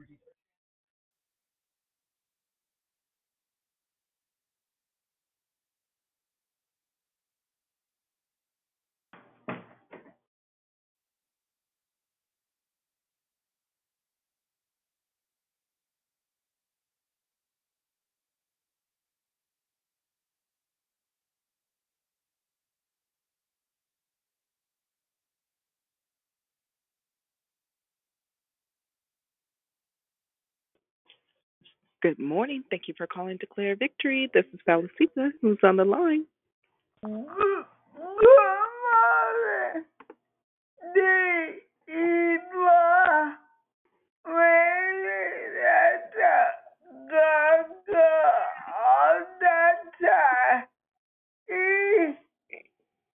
property Good morning. Thank you for calling Declare Victory. This is Felicita, who's on the line. Good morning. Eva.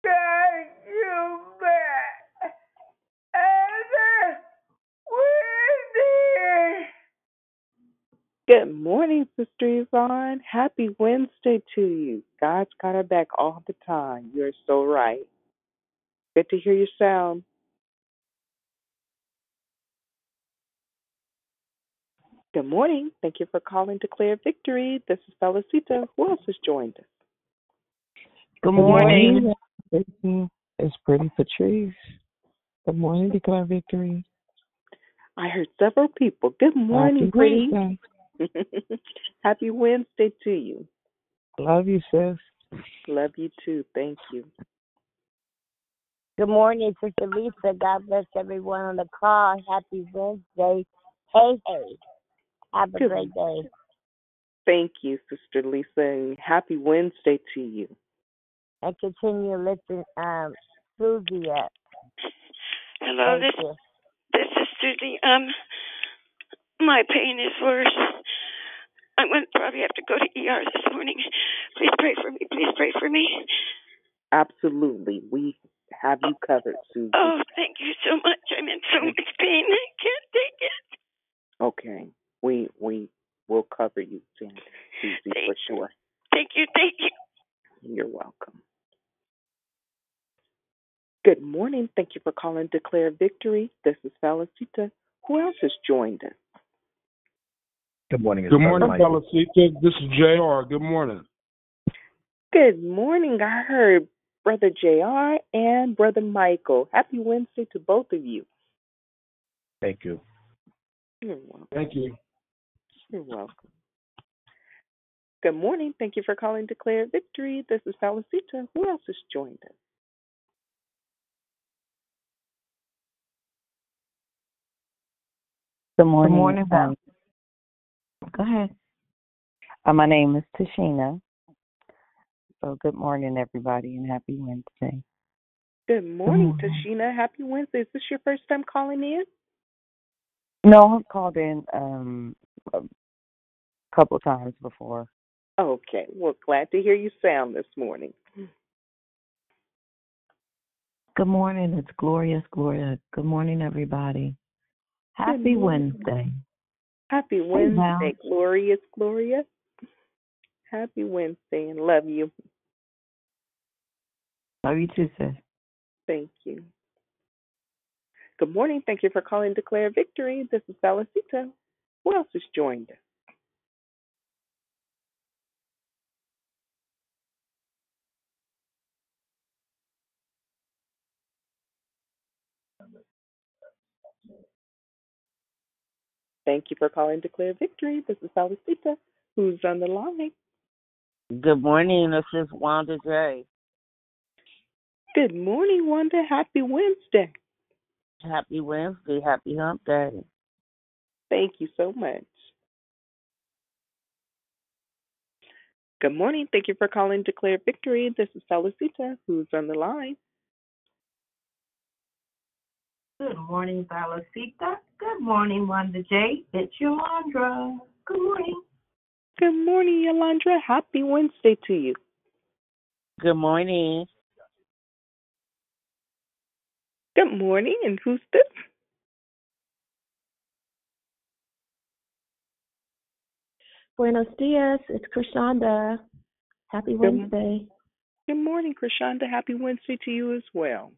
Thank you, back. And Wendy. Good morning, Sister Yvonne. Happy Wednesday to you. God's got our back all the time. You're so right. Good to hear your sound. Good morning. Thank you for calling Declare Victory. This is Felicita. Who else has joined us? Good morning. It's, it's Pretty Patrice. Good morning, Declare Victory. I heard several people. Good morning, Happy Pretty. Wednesday. Happy Wednesday to you. Love you, sis. Love you too. Thank you. Good morning, Sister Lisa. God bless everyone on the call. Happy Wednesday. Hey, hey. Have a Good. great day. Thank you, Sister Lisa, and happy Wednesday to you. And continue lifting um, Susie up. Hello, Thank this you. this is Susie. Um, my pain is worse. I'm going to probably have to go to ER this morning. Please pray for me. Please pray for me. Absolutely. We have you covered, Susie. Oh, thank you so much. I'm in so much pain. I can't take it. Okay. We we will cover you, Jan- Susie, for sure. Thank you. Thank you. You're welcome. Good morning. Thank you for calling Declare Victory. This is Felicita. Who else has joined us? Good morning. Good morning, Michael. Felicita. This is JR. Good morning. Good morning. I heard Brother JR and Brother Michael. Happy Wednesday to both of you. Thank you. You're welcome. Thank you. You're welcome. Good morning. Thank you for calling Declare Victory. This is Felicita. Who else has joined us? Good morning. Good morning, Val. Go ahead. Uh, my name is Tashina. So good morning, everybody, and happy Wednesday. Good morning, morning. Tashina. Happy Wednesday. Is this your first time calling in? No, I've called in um a couple times before. Okay. Well, glad to hear you sound this morning. Good morning. It's Glorious Gloria. Good morning, everybody. Happy morning. Wednesday. Happy. Wednesday, Glorious Gloria. Happy Wednesday and love you. Love you too, sis. Thank you. Good morning. Thank you for calling Declare Victory. This is Felicita. Who else has joined us? Thank you for calling Declare Victory. This is Felicita. Who's on the line? Good morning. This is Wanda J. Good morning, Wanda. Happy Wednesday. Happy Wednesday. Happy Hump Day. Thank you so much. Good morning. Thank you for calling Declare Victory. This is Felicita. Who's on the line? Good morning, Felicita. Good morning, Wanda J. It's Yolandra. Good morning. Good morning, Yolandra. Happy Wednesday to you. Good morning. Good morning. And who's this? Buenos dias. It's Krishanda. Happy Good- Wednesday. Good morning, Krishanda. Happy Wednesday to you as well.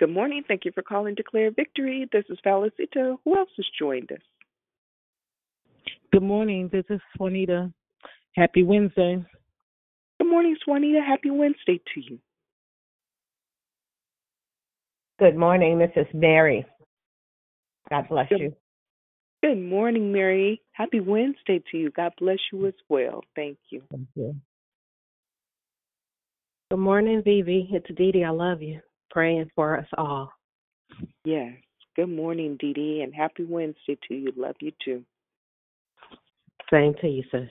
Good morning. Thank you for calling to Declare Victory. This is Valicita. Who else has joined us? Good morning. This is Juanita. Happy Wednesday. Good morning, Juanita. Happy Wednesday to you. Good morning. This is Mary. God bless Good- you. Good morning, Mary. Happy Wednesday to you. God bless you as well. Thank you. Thank you. Good morning, Vivi. It's Dee Dee. I love you. Praying for us all. Yes. Good morning, Dee Dee, and happy Wednesday to you. Love you too. Same to you, sis.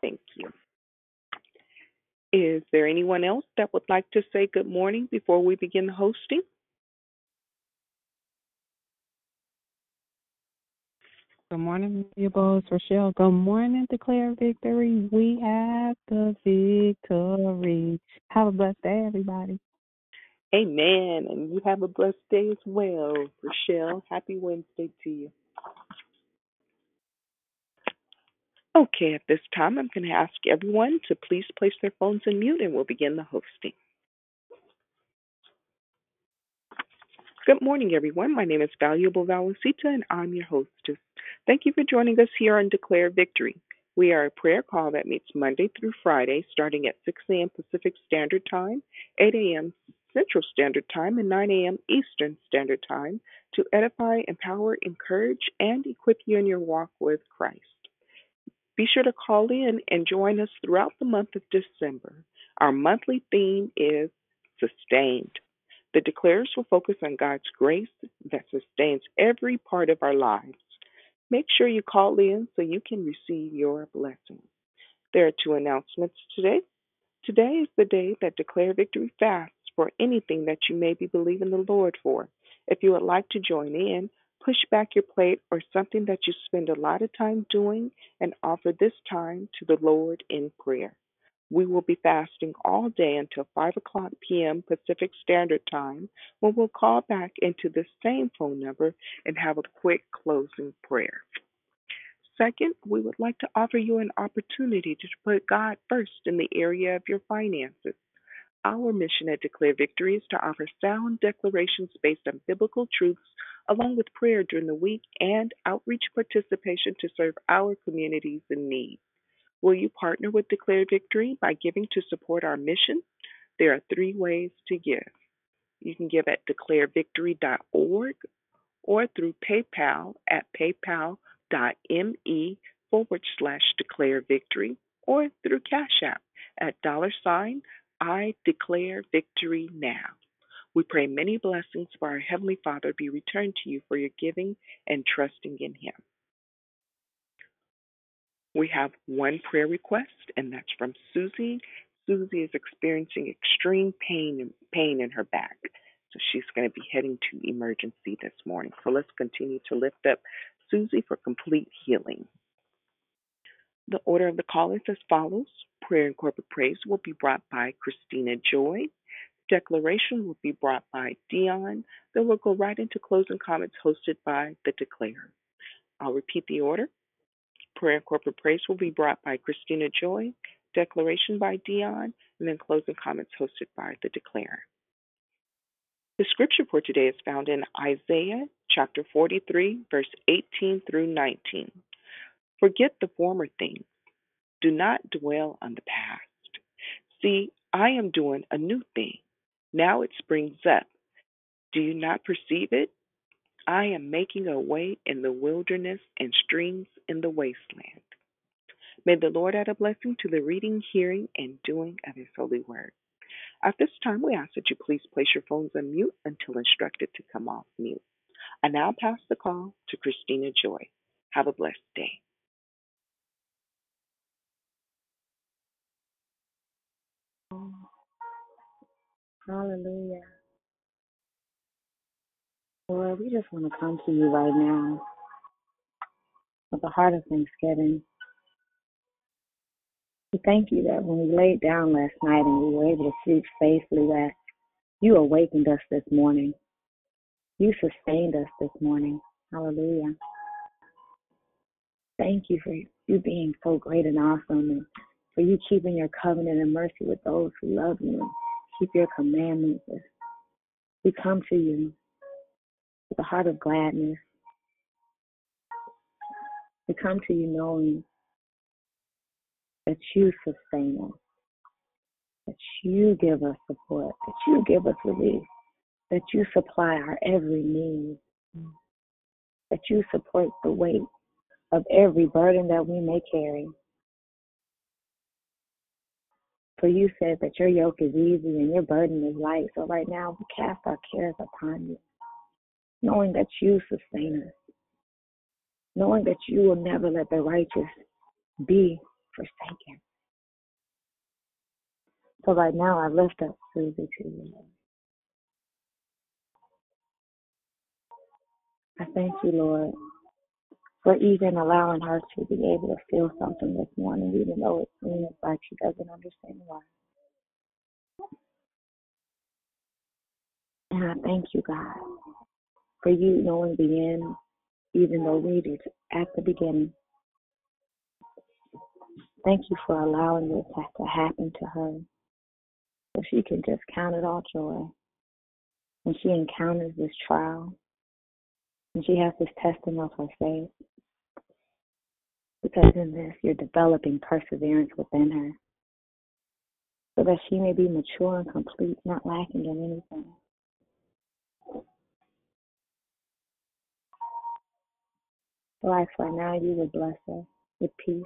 Thank you. Is there anyone else that would like to say good morning before we begin the hosting? Good morning, your boss, Rochelle. Good morning, Declare Victory. We have the victory. Have a blessed day, everybody. Amen. And you have a blessed day as well, Rochelle. Happy Wednesday to you. Okay, at this time, I'm going to ask everyone to please place their phones in mute and we'll begin the hosting. Good morning, everyone. My name is Valuable Valicita and I'm your hostess. Thank you for joining us here on Declare Victory. We are a prayer call that meets Monday through Friday, starting at 6 a.m. Pacific Standard Time, 8 a.m. Central Standard Time, and 9 a.m. Eastern Standard Time to edify, empower, encourage, and equip you in your walk with Christ. Be sure to call in and join us throughout the month of December. Our monthly theme is Sustained. The declarers will focus on God's grace that sustains every part of our lives. Make sure you call in so you can receive your blessing. There are two announcements today. Today is the day that Declare Victory fasts for anything that you may be believing the Lord for. If you would like to join in, push back your plate or something that you spend a lot of time doing and offer this time to the Lord in prayer. We will be fasting all day until 5 o'clock p.m. Pacific Standard Time when we'll call back into the same phone number and have a quick closing prayer. Second, we would like to offer you an opportunity to put God first in the area of your finances. Our mission at Declare Victory is to offer sound declarations based on biblical truths, along with prayer during the week and outreach participation to serve our communities in need. Will you partner with Declare Victory by giving to support our mission? There are three ways to give. You can give at declarevictory.org or through PayPal at paypal.me forward slash or through Cash App at dollar sign I declare victory now. We pray many blessings for our Heavenly Father be returned to you for your giving and trusting in Him. We have one prayer request, and that's from Susie. Susie is experiencing extreme pain pain in her back. So she's going to be heading to emergency this morning. So let's continue to lift up Susie for complete healing. The order of the call is as follows Prayer and corporate praise will be brought by Christina Joy. Declaration will be brought by Dion. Then we'll go right into closing comments hosted by the Declarer. I'll repeat the order. Prayer and corporate praise will be brought by Christina Joy. Declaration by Dion. And then closing comments hosted by the Declarer. The scripture for today is found in Isaiah chapter 43, verse 18 through 19. Forget the former things. Do not dwell on the past. See, I am doing a new thing. Now it springs up. Do you not perceive it? I am making a way in the wilderness and streams in the wasteland. May the Lord add a blessing to the reading, hearing, and doing of his holy word. At this time, we ask that you please place your phones on mute until instructed to come off mute. I now pass the call to Christina Joy. Have a blessed day. Hallelujah. Lord, we just want to come to you right now with a heart of thanksgiving. We thank you that when we laid down last night and we were able to sleep safely, that you awakened us this morning. You sustained us this morning. Hallelujah. Thank you for you being so great and awesome and for you keeping your covenant and mercy with those who love you keep your commandments. We come to you with a heart of gladness. We come to you knowing that you sustain us, that you give us support, that you give us relief, that you supply our every need, that you support the weight of every burden that we may carry. For you said that your yoke is easy and your burden is light. So right now we cast our cares upon you, knowing that you sustain us, knowing that you will never let the righteous be forsaken. So right now I lift up Susie to you. I thank you, Lord, for even allowing her to be able to feel something this morning, even though it seems like she doesn't understand why. And I thank you, God, for you knowing the end, even though we did at the beginning. Thank you for allowing this to happen to her so she can just count it all joy when she encounters this trial and she has this testing of her faith. Because in this, you're developing perseverance within her so that she may be mature and complete, not lacking in anything. So I right now you would bless her with peace,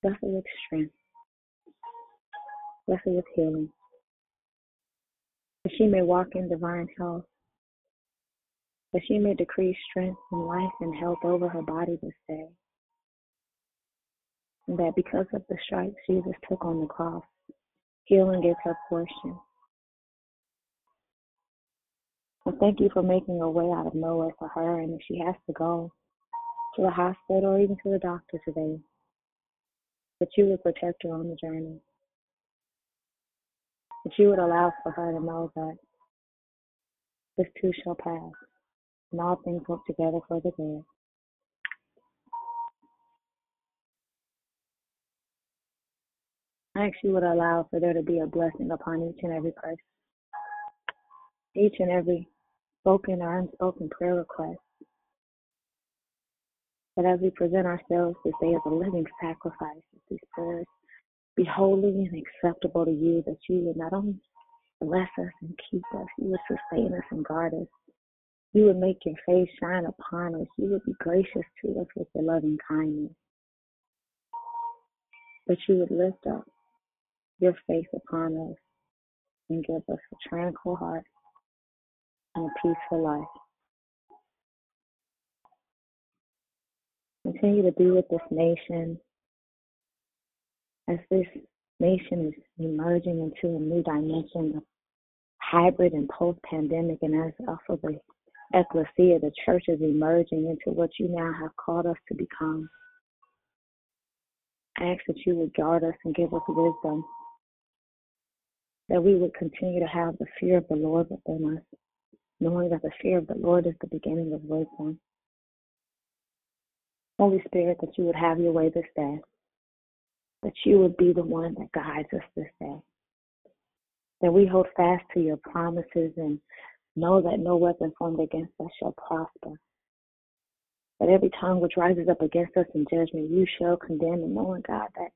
bless her with strength, bless her with healing, that she may walk in divine health, that she may decree strength and life and health over her body this day. That because of the stripes Jesus took on the cross, healing is her portion. I thank you for making a way out of nowhere for her, and if she has to go to the hospital or even to the doctor today, that you would protect her on the journey. That you would allow for her to know that this too shall pass, and all things work together for the good. I ask you would allow for there to be a blessing upon each and every person, each and every spoken or unspoken prayer request. That as we present ourselves this day as a living sacrifice, these prayers be holy and acceptable to you, that you would not only bless us and keep us, you would sustain us and guard us. You would make your face shine upon us. You would be gracious to us with your loving kindness. That you would lift up your face upon us and give us a tranquil heart and a peaceful life. Continue to be with this nation as this nation is emerging into a new dimension of hybrid and post pandemic, and as also the ecclesia, the church is emerging into what you now have called us to become. I ask that you would guard us and give us wisdom, that we would continue to have the fear of the Lord within us, knowing that the fear of the Lord is the beginning of wisdom. Holy Spirit, that you would have your way this day, that you would be the one that guides us this day, that we hold fast to your promises and know that no weapon formed against us shall prosper. That every tongue which rises up against us in judgment, you shall condemn, and knowing, God, that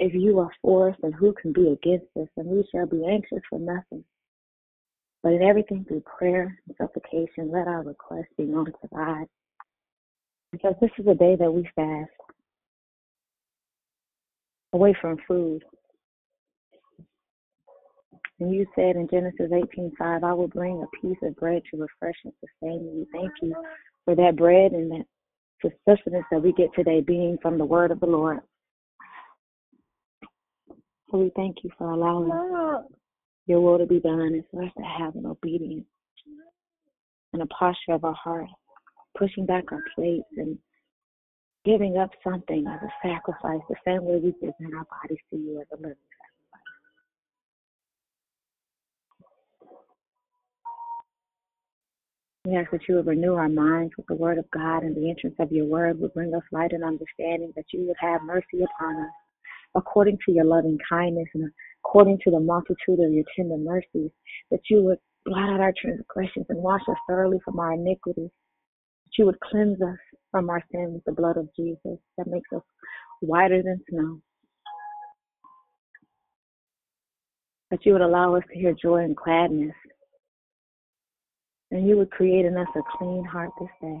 if you are for us, then who can be against us? And we shall be anxious for nothing. But in everything through prayer and supplication, let our requests be known to God because this is a day that we fast away from food. And you said in Genesis 18:5, I will bring a piece of bread to refresh and sustain you. Thank you for that bread and that sustenance that we get today being from the word of the Lord. So we thank you for allowing your will to be done and for us to have an obedience and a posture of our heart pushing back our plates and giving up something as a sacrifice, the same way we present our bodies to you as a living sacrifice. We ask that you would renew our minds with the word of God and the entrance of your word would bring us light and understanding, that you would have mercy upon us according to your loving kindness and according to the multitude of your tender mercies, that you would blot out our transgressions and wash us thoroughly from our iniquities. That you would cleanse us from our sins with the blood of Jesus that makes us whiter than snow. That you would allow us to hear joy and gladness. And you would create in us a clean heart this day,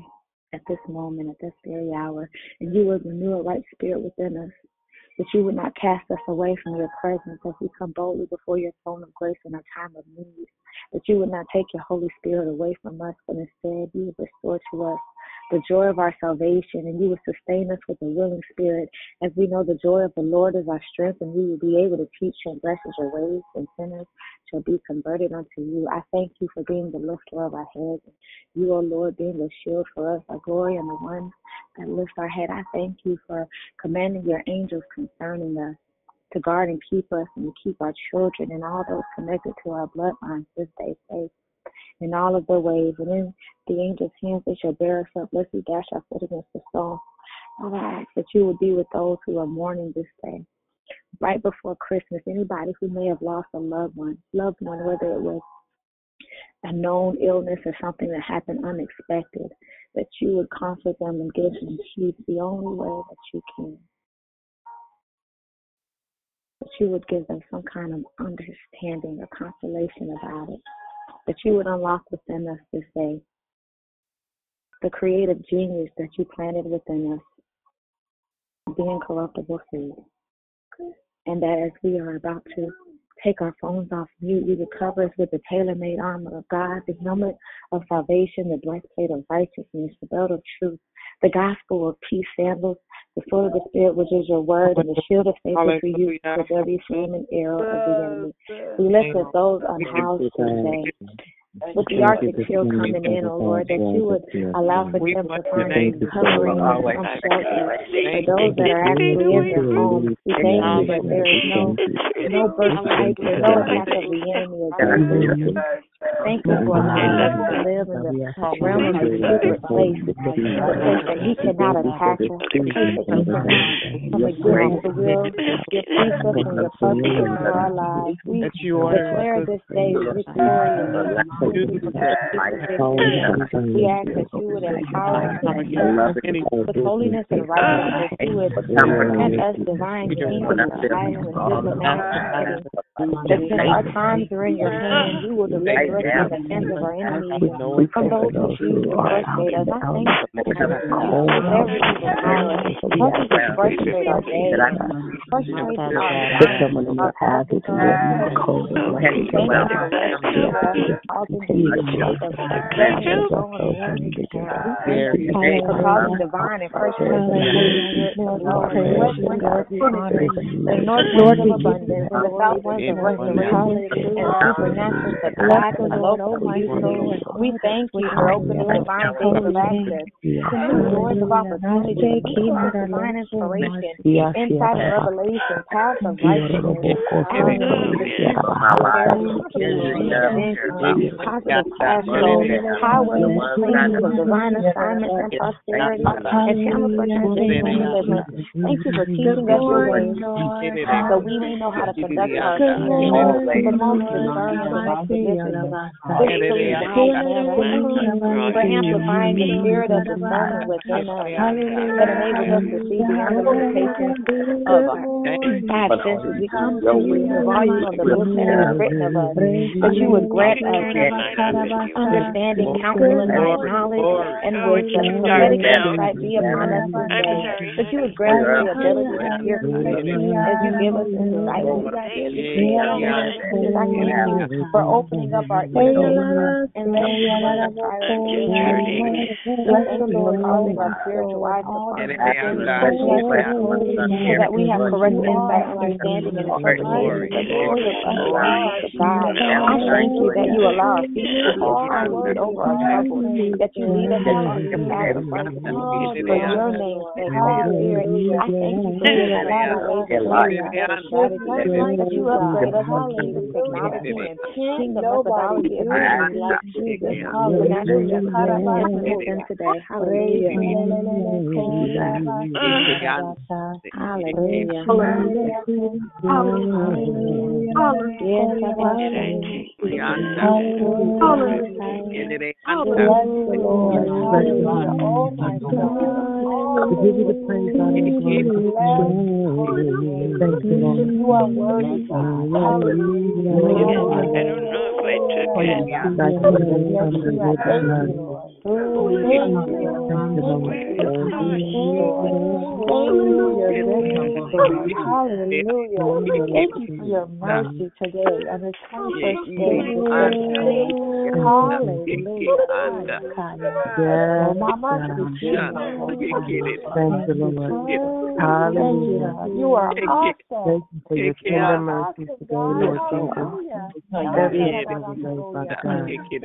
at this moment, at this very hour. And you would renew a right spirit within us that you would not cast us away from your presence as we come boldly before your throne of grace in our time of need, that you would not take your Holy Spirit away from us, but instead you would restore to us the joy of our salvation, and you will sustain us with a willing spirit, as we know the joy of the Lord is our strength, and we will be able to teach and transgressors your ways, and sinners shall be converted unto you. I thank you for being the lifter of our heads, you, O Lord, being the shield for us, our glory, and the one that lifts our head. I thank you for commanding your angels concerning us to guard and keep us and to keep our children and all those connected to our bloodlines this day safe in all of their ways. And in the angels' hands they shall bear us up, lest we dash our foot against the stone. I ask that you will be with those who are mourning this day. Right before Christmas, anybody who may have lost a loved one, loved one, whether it was a known illness or something that happened unexpected, that you would comfort them and give them peace the only way that you can. That you would give them some kind of understanding or consolation about it that you would unlock within us this day the creative genius that you planted within us, the incorruptible seed. And that as we are about to take our phones off mute, you would cover us with the tailor made armor of God, the helmet of salvation, the breastplate of righteousness, the belt of truth, the gospel of peace sandals, the sword of the Spirit, which is your word, and the shield of faith which we use with every flaming arrow of the enemy. We lift up those unhoused today with the Arctic field coming in, oh Lord, that you would allow for them to find covering and some shelter for those that are actually in their homes. We thank you that there is no no burst no attack of the enemy against us. Thank you for allowing us to live in the realm of the secret place, the place that he cannot attack us, the place that he cannot come against the will, your precepts and your purposes for our lives. We declare this day victorious. We ask that you would empower us with holiness and righteousness. You would grant us divine kingdom and silence and diplomatic that since our times are in your hands, you will deliver us from the hands of our enemies, from those who choose to frustrate us. I thank you for every evil power. Help us to frustrate our days, frustrate our minds, our our Thank you for rescuing us, causing the shape of for causing divine and first the north winds of abundance and the south winds of restoration and supernatural supply to local people. We thank you for opening divine doors of access, doors of opportunity, divine inspiration, insight and revelation, paths of righteousness, positive cash flow, highways, places of divine assignments and prosperity, and channels for transition and deliverance. Thank you for teaching us your ways, so we may know how to conduct ourselves in the most discerning of positions, victory, for amplifying the spirit of discernment within us that enables us to see beyond the limitations of our senses. We come to you in the volume of the book that is written of us, that you would grant us understanding, counsel, and right knowledge, and wisdom. Prophetic insight be upon us that you would grant us the ability to hear correctly as you give us insight. I thank you for opening up our ears and letting us Bless the Lord, all of our spiritual eyes so that we have correct insight, understanding, and interpretation of the word of God. I thank you that you allow us to be hard over our troubles, that you lead us along the path of righteousness for your name's sake. Holy Spirit, I thank you for being a lot of ways that you Hallelujah. And kingdom methodology is not like Jesus. Hallelujah. Hallelujah. today. Hallelujah. Hallelujah. Oh my God. We give you the praise, honor, and glory. Thank you, Lord. You are worthy, God. Hallelujah. I don't know if I took Oh, it. yes, God, you are the Son of the Thank living you, God. Lord. Thank you, Lord. Thank you, Lord. Hallelujah. Thank you for your mercy today on this 21st day of December. Hallelujah. You. You, Lord. Thank you, are for your tender mercies today, Thank you,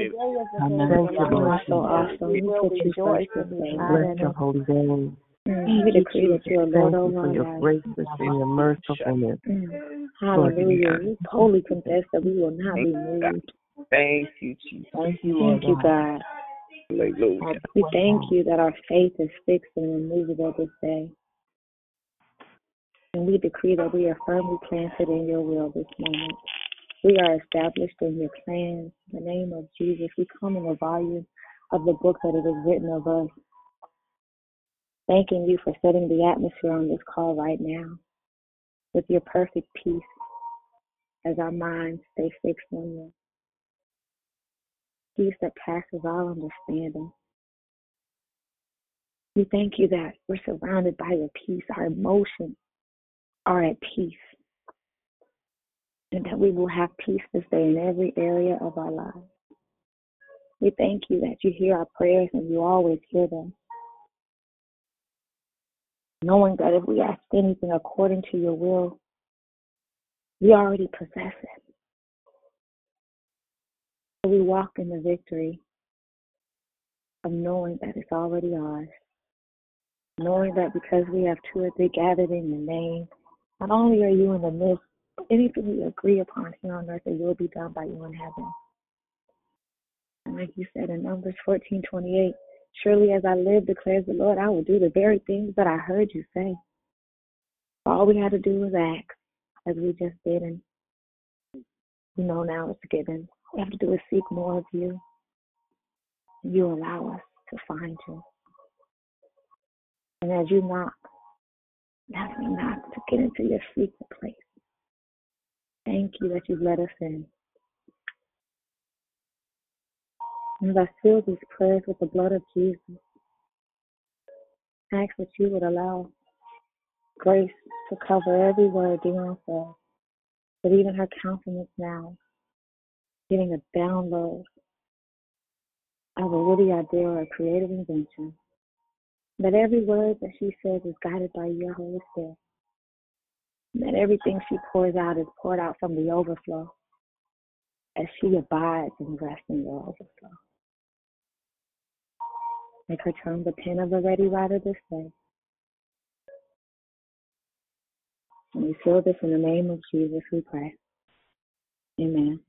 so Jesus. awesome. We will rejoice in this Bless your holy name. We decree that you are Thank Lord you over for our your lives. graciousness and your mercifulness. Mm. Hallelujah. We boldly confess that we will not be moved. Thank you, Jesus. Thank you, Thank you, God. Hallelujah. We thank you that our faith is fixed and immovable this day. And we decree that we are firmly planted in your will this moment. We are established in your plans. In the name of Jesus, we come in the volume of the book that it is written of us. Thanking you for setting the atmosphere on this call right now with your perfect peace as our minds stay fixed on you. Peace that passes all understanding. We thank you that we're surrounded by your peace. Our emotions are at peace. And that we will have peace this day in every area of our lives. We thank you that you hear our prayers and you always hear them. Knowing that if we ask anything according to your will, we already possess it. We walk in the victory of knowing that it's already ours. Knowing that because we have two or three gathered in your name, not only are you in the midst, but anything we agree upon here on earth, it will be done by you in heaven. And like you said in Numbers fourteen twenty eight, surely as I live, declares the Lord, I will do the very things that I heard you say. All we had to do was ask, as we just did, and you know now it's given. All we have to do is seek more of you. You allow us to find you. And as you knock, as we knock to get into your secret place, thank you that you've let us in. And as I seal these prayers with the blood of Jesus, ask that you would allow grace to cover every word Dion said, but even her countenance now, getting a download of a witty idea or a creative invention. That every word that she says is guided by your Holy Spirit. That everything she pours out is poured out from the overflow as she abides and rests in your overflow. Make her turn the pen of the ready writer this day. And we seal this in the name of Jesus, we pray. Amen.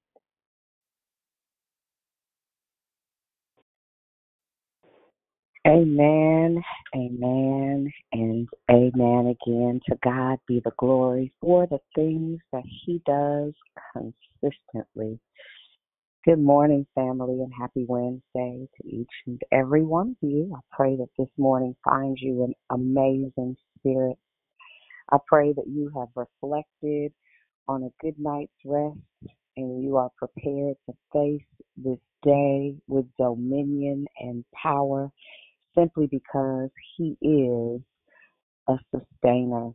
Amen, amen, and amen again. To God be the glory for the things that He does consistently. Good morning, family, and happy Wednesday to each and every one of you. I pray that this morning finds you an amazing spirit. I pray that you have reflected on a good night's rest and you are prepared to face this day with dominion and power simply because He is a sustainer.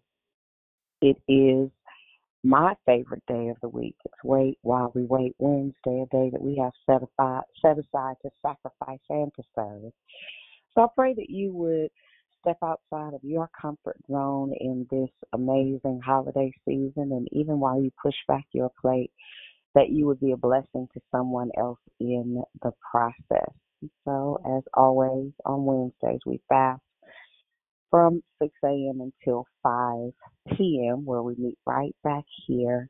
It is my favorite day of the week. It's Wait While We Wait Wednesday, a day that we have set aside, set aside to sacrifice and to serve. So I pray that you would step outside of your comfort zone in this amazing holiday season, and even while you push back your plate, that you would be a blessing to someone else in the process. So, as always, on Wednesdays, we fast from 6 a.m. until 5 p.m., where we meet right back here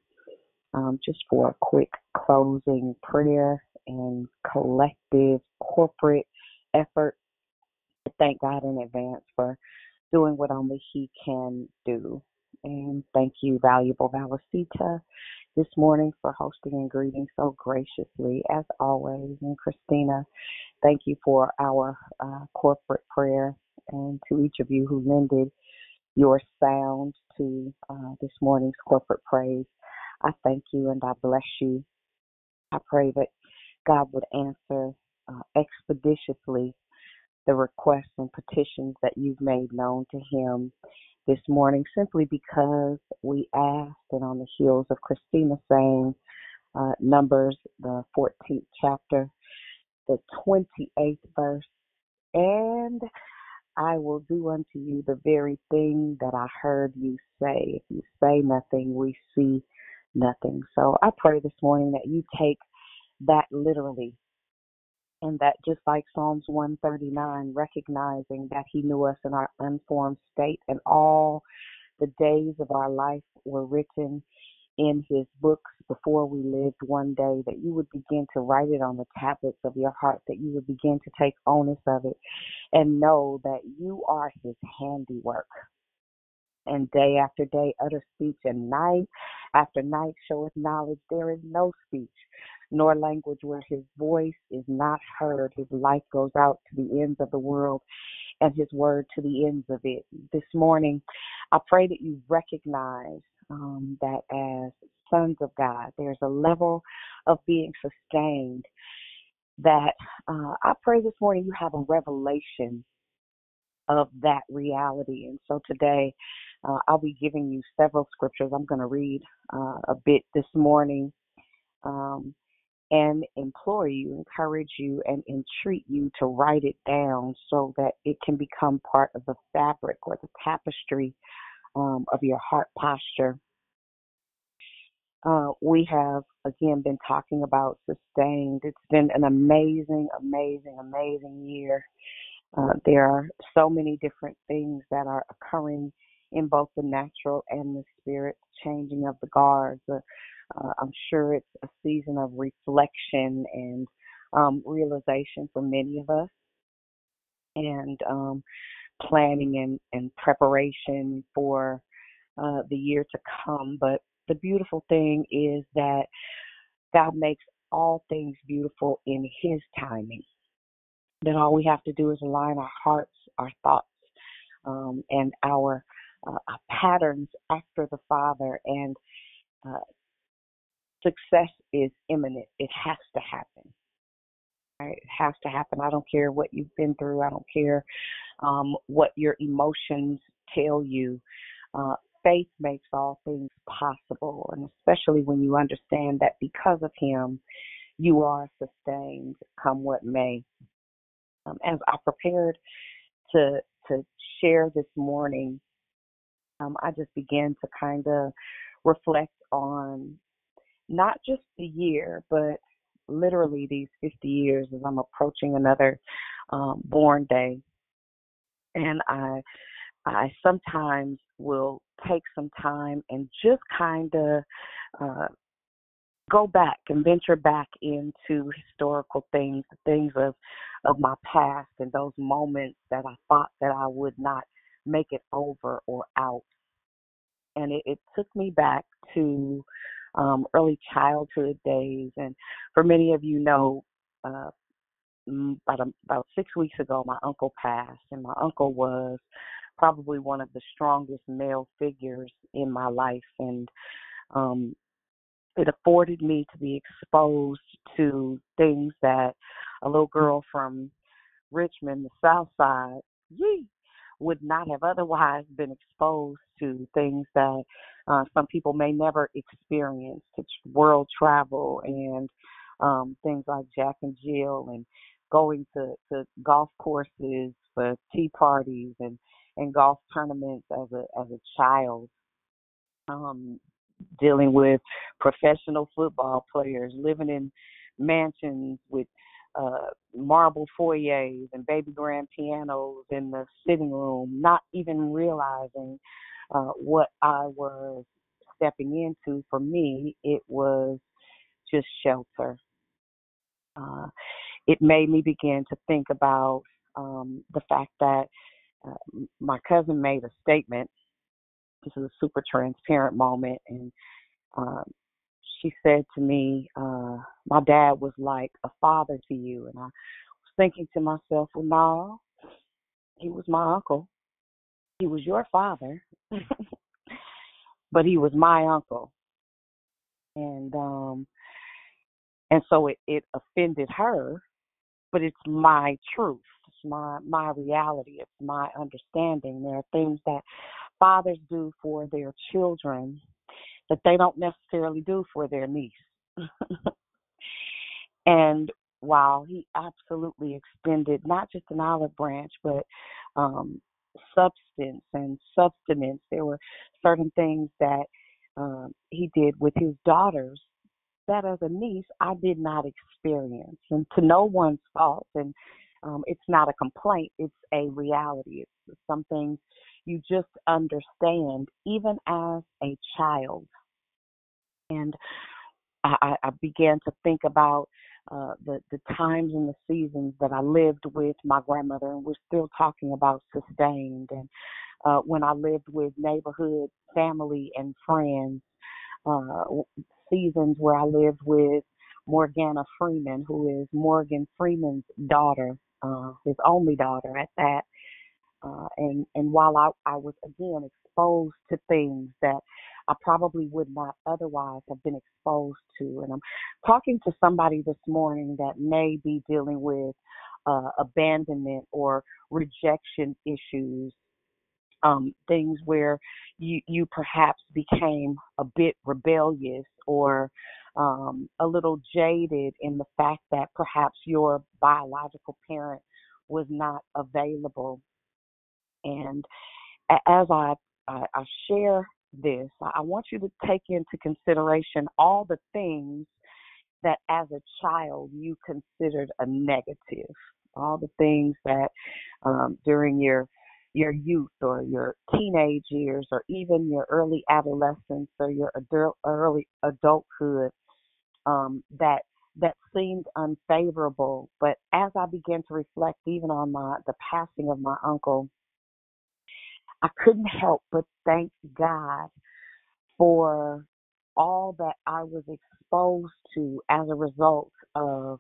um, just for a quick closing prayer and collective corporate effort. Thank God in advance for doing what only He can do. And thank you, valuable Valicita, this morning for hosting and greeting so graciously, as always. And Christina, thank you for our uh, corporate prayer. And to each of you who lended your sound to uh, this morning's corporate praise, I thank you and I bless you. I pray that God would answer uh, expeditiously the requests and petitions that you've made known to Him this morning simply because we asked, and on the heels of Christina saying, uh, Numbers, the 14th chapter, the 28th verse, and I will do unto you the very thing that I heard you say. If you say nothing, we see nothing. So I pray this morning that you take that literally and that just like Psalms 139, recognizing that He knew us in our unformed state and all the days of our life were written in His books before we lived one day, that you would begin to write it on the tablets of your heart, that you would begin to take onus of it and know that you are His handiwork and day after day utter speech, and night after night showeth knowledge. There is no speech nor language where his voice is not heard. His life goes out to the ends of the world and his word to the ends of it. This morning, I pray that you recognize um, that as sons of God, there's a level of being sustained that uh, I pray this morning you have a revelation of that reality. And so today, uh, I'll be giving you several scriptures. I'm going to read uh, a bit this morning um, and implore you, encourage you, and entreat you to write it down so that it can become part of the fabric or the tapestry um, of your heart posture. Uh, we have again been talking about sustained. It's been an amazing, amazing, amazing year. Uh, there are so many different things that are occurring in both the natural and the spirit, changing of the guards. Uh, uh, I'm sure it's a season of reflection and um, realization for many of us, and um, planning and, and preparation for uh, the year to come. But the beautiful thing is that God makes all things beautiful in His timing. That all we have to do is align our hearts, our thoughts, um, and our, uh, our patterns after the Father, and uh, success is imminent. It has to happen. It has to happen. I don't care what you've been through. I don't care um, what your emotions tell you. Uh, faith makes all things possible, and especially when you understand that because of Him, you are sustained, come what may. Um, as I prepared to to share this morning, um, I just began to kind of reflect on not just the year, but literally these 50 years as I'm approaching another um, born day. And I, I sometimes will take some time and just kind of uh, go back and venture back into historical things, things of of my past, and those moments that I thought that I would not make it over or out. And it, it took me back to um, early childhood days. And for many of you know, uh, about, a, about six weeks ago, my uncle passed, and my uncle was probably one of the strongest male figures in my life. And um, it afforded me to be exposed to things that a little girl from Richmond, the South Side, yee, would not have otherwise been exposed to things that uh, some people may never experience, world travel and um, things like Jack and Jill and going to, to golf courses for tea parties and, and golf tournaments as a as a child. Um, dealing with professional football players, living in mansions with uh, marble foyers and baby grand pianos in the sitting room, not even realizing uh, what I was stepping into, for me, it was just shelter. Uh, it made me begin to think about um, the fact that uh, my cousin made a statement. This is a super transparent moment, and um, she said to me, uh, "My dad was like a father to you," and I was thinking to myself, "Well, no, he was my uncle. He was your father, but he was my uncle." And um, and so it it offended her, but it's my truth. It's my my reality. It's my understanding. There are things that fathers do for their children that they don't necessarily do for their niece. and while he absolutely extended not just an olive branch, but um, substance and sustenance, there were certain things that um, he did with his daughters that as a niece I did not experience, and to no one's fault. And um, it's not a complaint; it's a reality. It's something you just understand, even as a child. And I, I began to think about uh, the the times and the seasons that I lived with my grandmother, and we're still talking about sustained. And uh, when I lived with neighborhood family and friends, uh, seasons where I lived with Morgana Freeman, who is Morgan Freeman's daughter, uh, his only daughter at that. Uh, and and while I, I was again exposed to things that I probably would not otherwise have been exposed to, and I'm talking to somebody this morning that may be dealing with uh, abandonment or rejection issues um, things where you you perhaps became a bit rebellious or um, a little jaded in the fact that perhaps your biological parent was not available. And as I I, I share this, I want you to take into consideration all the things that as a child you considered a negative, all the things that um, during your your youth or your teenage years or even your early adolescence or your adult, early adulthood um, that that seemed unfavorable. But as I began to reflect even on my the passing of my uncle, I couldn't help but thank God for all that I was exposed to as a result of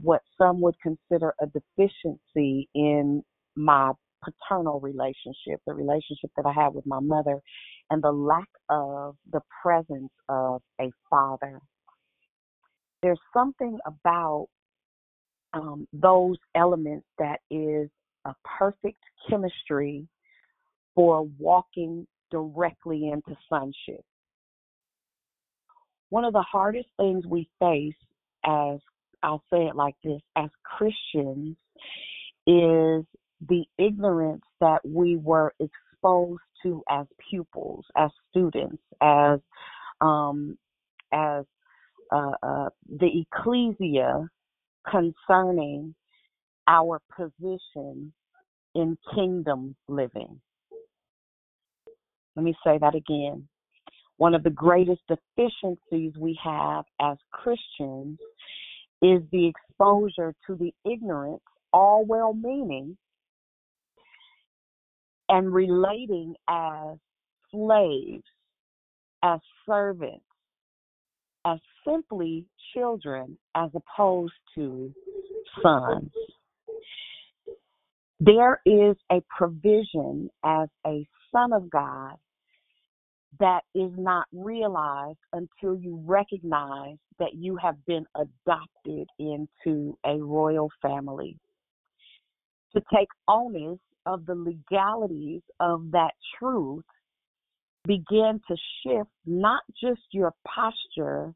what some would consider a deficiency in my paternal relationship, the relationship that I had with my mother, and the lack of the presence of a father. There's something about um, those elements that is a perfect chemistry for walking directly into sonship. One of the hardest things we face as I'll say it like this as Christians is the ignorance that we were exposed to as pupils, as students, as um, as uh, uh, the ecclesia concerning our position in kingdom living. Let me say that again. One of the greatest deficiencies we have as Christians is the exposure to the ignorance, all well meaning, and relating as slaves, as servants, as simply children, as opposed to sons. There is a provision as a son of God that is not realized until you recognize that you have been adopted into a royal family. To take onus of the legalities of that truth begin to shift not just your posture,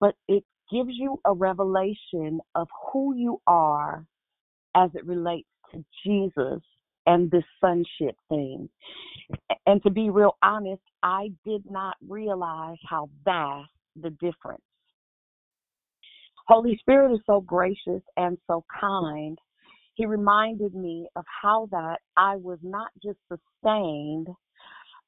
but it gives you a revelation of who you are as it relates to Jesus and this sonship thing. And to be real honest, I did not realize how vast the difference. Holy Spirit is so gracious and so kind he reminded me of how that I was not just sustained,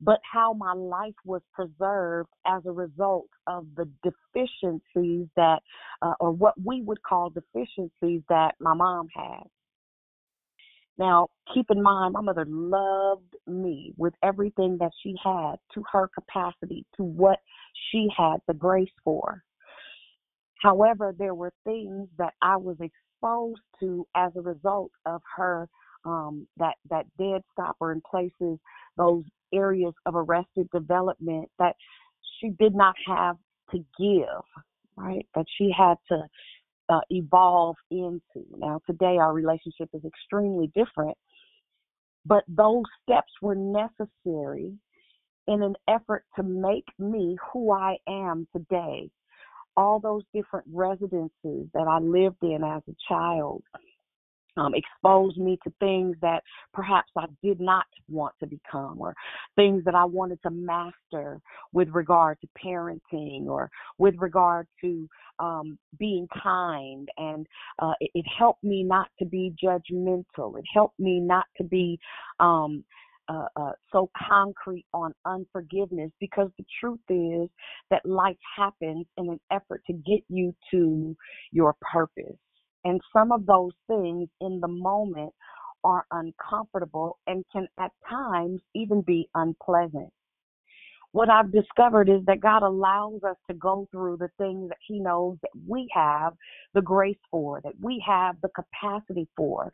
but how my life was preserved as a result of the deficiencies that, uh, or what we would call deficiencies that my mom had. Now, keep in mind, my mother loved me with everything that she had to her capacity, to what she had the grace for. However, there were things that I was exposed to as a result of her um, that that dead stopper in places, those areas of arrested development that she did not have to give, right? That she had to uh, evolve into. Now, today our relationship is extremely different, but those steps were necessary in an effort to make me who I am today. All those different residences that I lived in as a child, um, exposed me to things that perhaps I did not want to become, or things that I wanted to master with regard to parenting, or with regard to um, being kind. And uh, it, it, helped me not to be judgmental. It helped me not to be um, uh, uh, so concrete on unforgiveness because the truth is that life happens in an effort to get you to your purpose. And some of those things in the moment are uncomfortable and can at times even be unpleasant. What I've discovered is that God allows us to go through the things that He knows that we have the grace for, that we have the capacity for.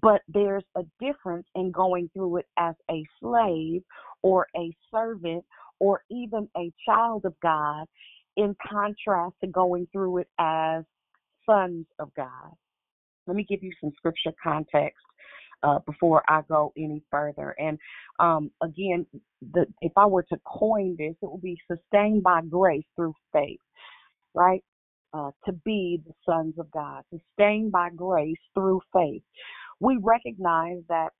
But there's a difference in going through it as a slave or a servant or even a child of God in contrast to going through it as sons of God. Let me give you some scripture context uh, before I go any further. And um, again, the, if I were to coin this, it would be sustained by grace through faith, right? Uh, to be the sons of God, sustained by grace through faith. We recognize that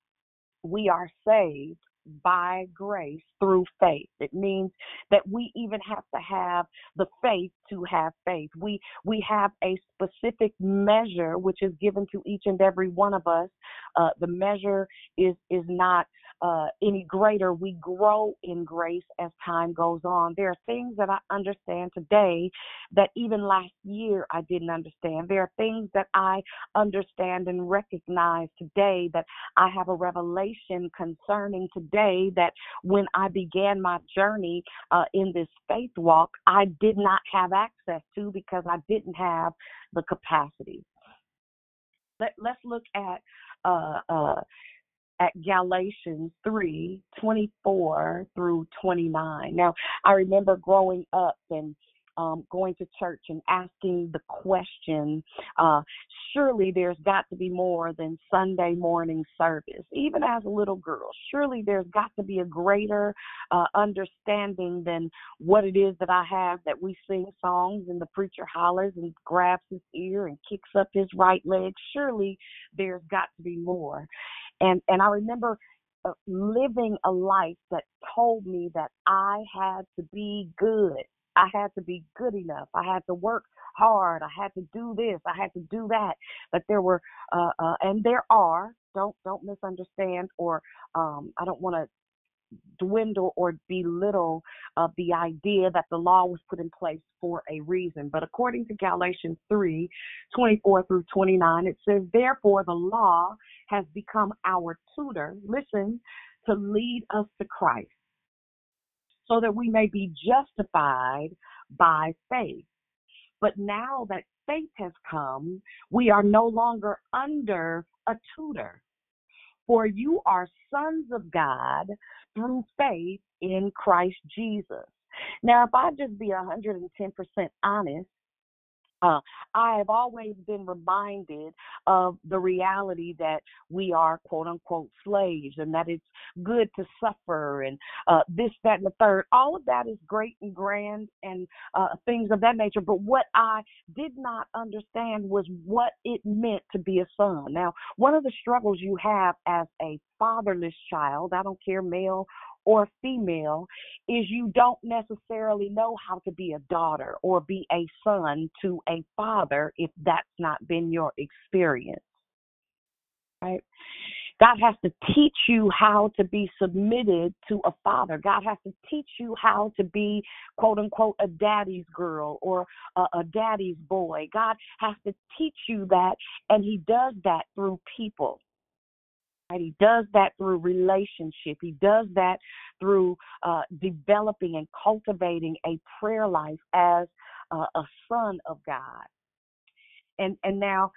we are saved by grace through faith. It means that we even have to have the faith to have faith. We we have a specific measure which is given to each and every one of us. Uh, the measure is is not uh, any greater. We grow in grace as time goes on. There are things that I understand today that even last year I didn't understand. There are things that I understand and recognize today that I have a revelation concerning today that when I began my journey uh, in this faith walk, I did not have access to because I didn't have the capacity. Let, let's look at uh, uh, at Galatians 3 24 through 29. Now, I remember growing up and um, going to church and asking the question, uh, surely there's got to be more than Sunday morning service. Even as a little girl, surely there's got to be a greater uh, understanding than what it is that I have that we sing songs and the preacher hollers and grabs his ear and kicks up his right leg. Surely there's got to be more. And and I remember uh, living a life that told me that I had to be good. I had to be good enough. I had to work hard. I had to do this. I had to do that. But there were, uh, uh, and there are. Don't don't misunderstand, or um, I don't want to dwindle or belittle uh, the idea that the law was put in place for a reason. But according to Galatians 3 24 through 29, it says, Therefore, the law has become our tutor, listen, to lead us to Christ, so that we may be justified by faith. But now that faith has come, we are no longer under a tutor. For you are sons of God through faith in Christ Jesus. Now, if I just be 110% honest, uh, I have always been reminded of the reality that we are quote unquote slaves and that it's good to suffer and uh, this, that, and the third. All of that is great and grand and uh, things of that nature. But what I did not understand was what it meant to be a son. Now, one of the struggles you have as a fatherless child, I don't care male or female is you don't necessarily know how to be a daughter or be a son to a father if that's not been your experience. Right? God has to teach you how to be submitted to a father. God has to teach you how to be, quote unquote, a daddy's girl or a, a daddy's boy. God has to teach you that, and He does that through people. He does that through relationship. He does that through uh, developing and cultivating a prayer life as uh, a son of God. And and now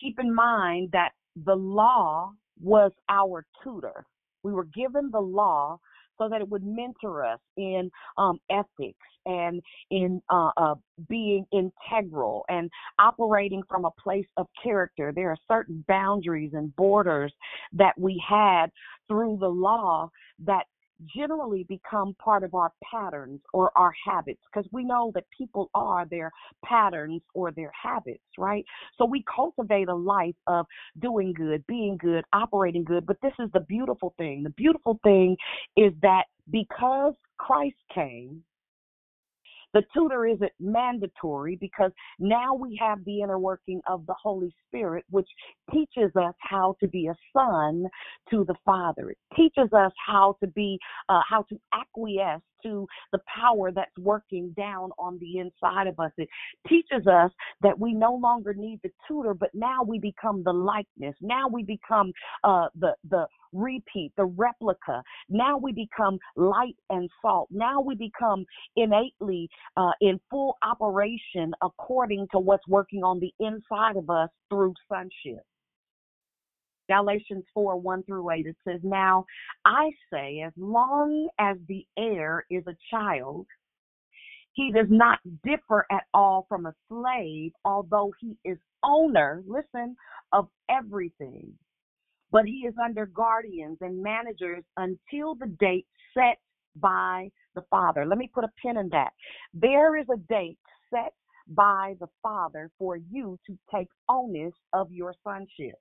keep in mind that the law was our tutor. We were given the law so that it would mentor us in um, ethics and in uh, uh, being integral and operating from a place of character. There are certain boundaries and borders that we had through the law that generally become part of our patterns or our habits because we know that people are their patterns or their habits, right? So we cultivate a life of doing good, being good, operating good. But this is the beautiful thing. The beautiful thing is that because Christ came, the tutor isn't mandatory because now we have the inner working of the Holy Spirit, which teaches us how to be a son to the Father. It teaches us how to be, uh, how to acquiesce to the power that's working down on the inside of us. It teaches us that we no longer need the tutor, but now we become the likeness. Now we become uh, the the repeat, the replica. Now we become light and salt. Now we become innately uh, in full operation according to what's working on the inside of us through sonship. Galatians 4 1 through 8, it says, Now I say, as long as the heir is a child, he does not differ at all from a slave, although he is owner, listen, of everything. But he is under guardians and managers until the date set by the Father. Let me put a pin in that. There is a date set by the Father for you to take onus of your sonship.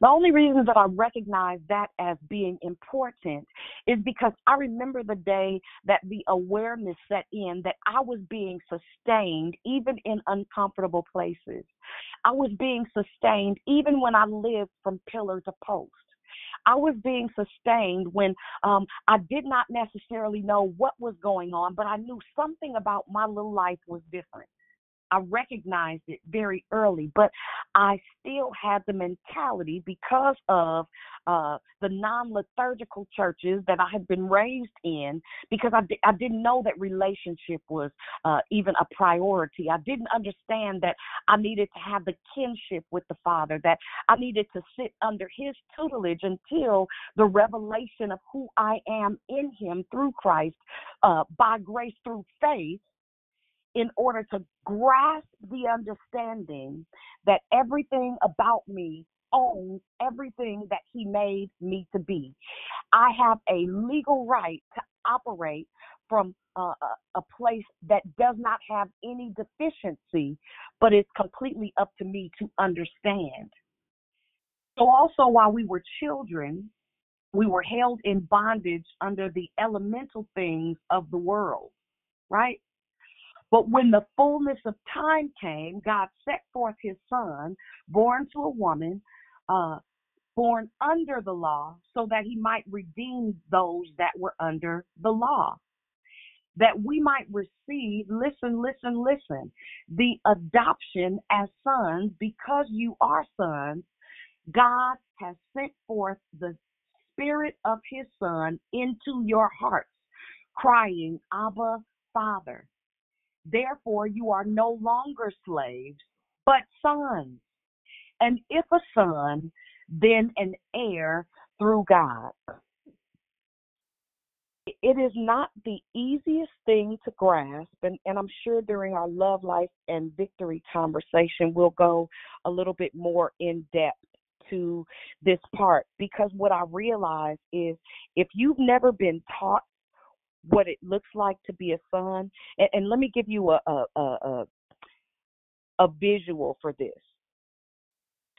The only reason that I recognize that as being important is because I remember the day that the awareness set in that I was being sustained even in uncomfortable places. I was being sustained even when I lived from pillar to post. I was being sustained when um, I did not necessarily know what was going on, but I knew something about my little life was different. I recognized it very early, but I still had the mentality because of uh, the non liturgical churches that I had been raised in, because I, di- I didn't know that relationship was uh, even a priority. I didn't understand that I needed to have the kinship with the Father, that I needed to sit under His tutelage until the revelation of who I am in Him through Christ uh, by grace through faith in order to grasp the understanding that everything about me owns everything that he made me to be. I have a legal right to operate from a place that does not have any deficiency, but it's completely up to me to understand. So, also, while we were children, we were held in bondage under the elemental things of the world, right? But when the fullness of time came, God set forth his son, born to a woman, uh, born under the law, so that he might redeem those that were under the law. That we might receive, listen, listen, listen, the adoption as sons, because you are sons, God has sent forth the spirit of his son into your hearts, crying, Abba, Father. Therefore, you are no longer slaves, but sons. And if a son, then an heir through God. It is not the easiest thing to grasp, and, and I'm sure during our love life and victory conversation, we'll go a little bit more in depth to this part because what I realize is if you've never been taught what it looks like to be a son. And, and let me give you a, a a, a visual for this.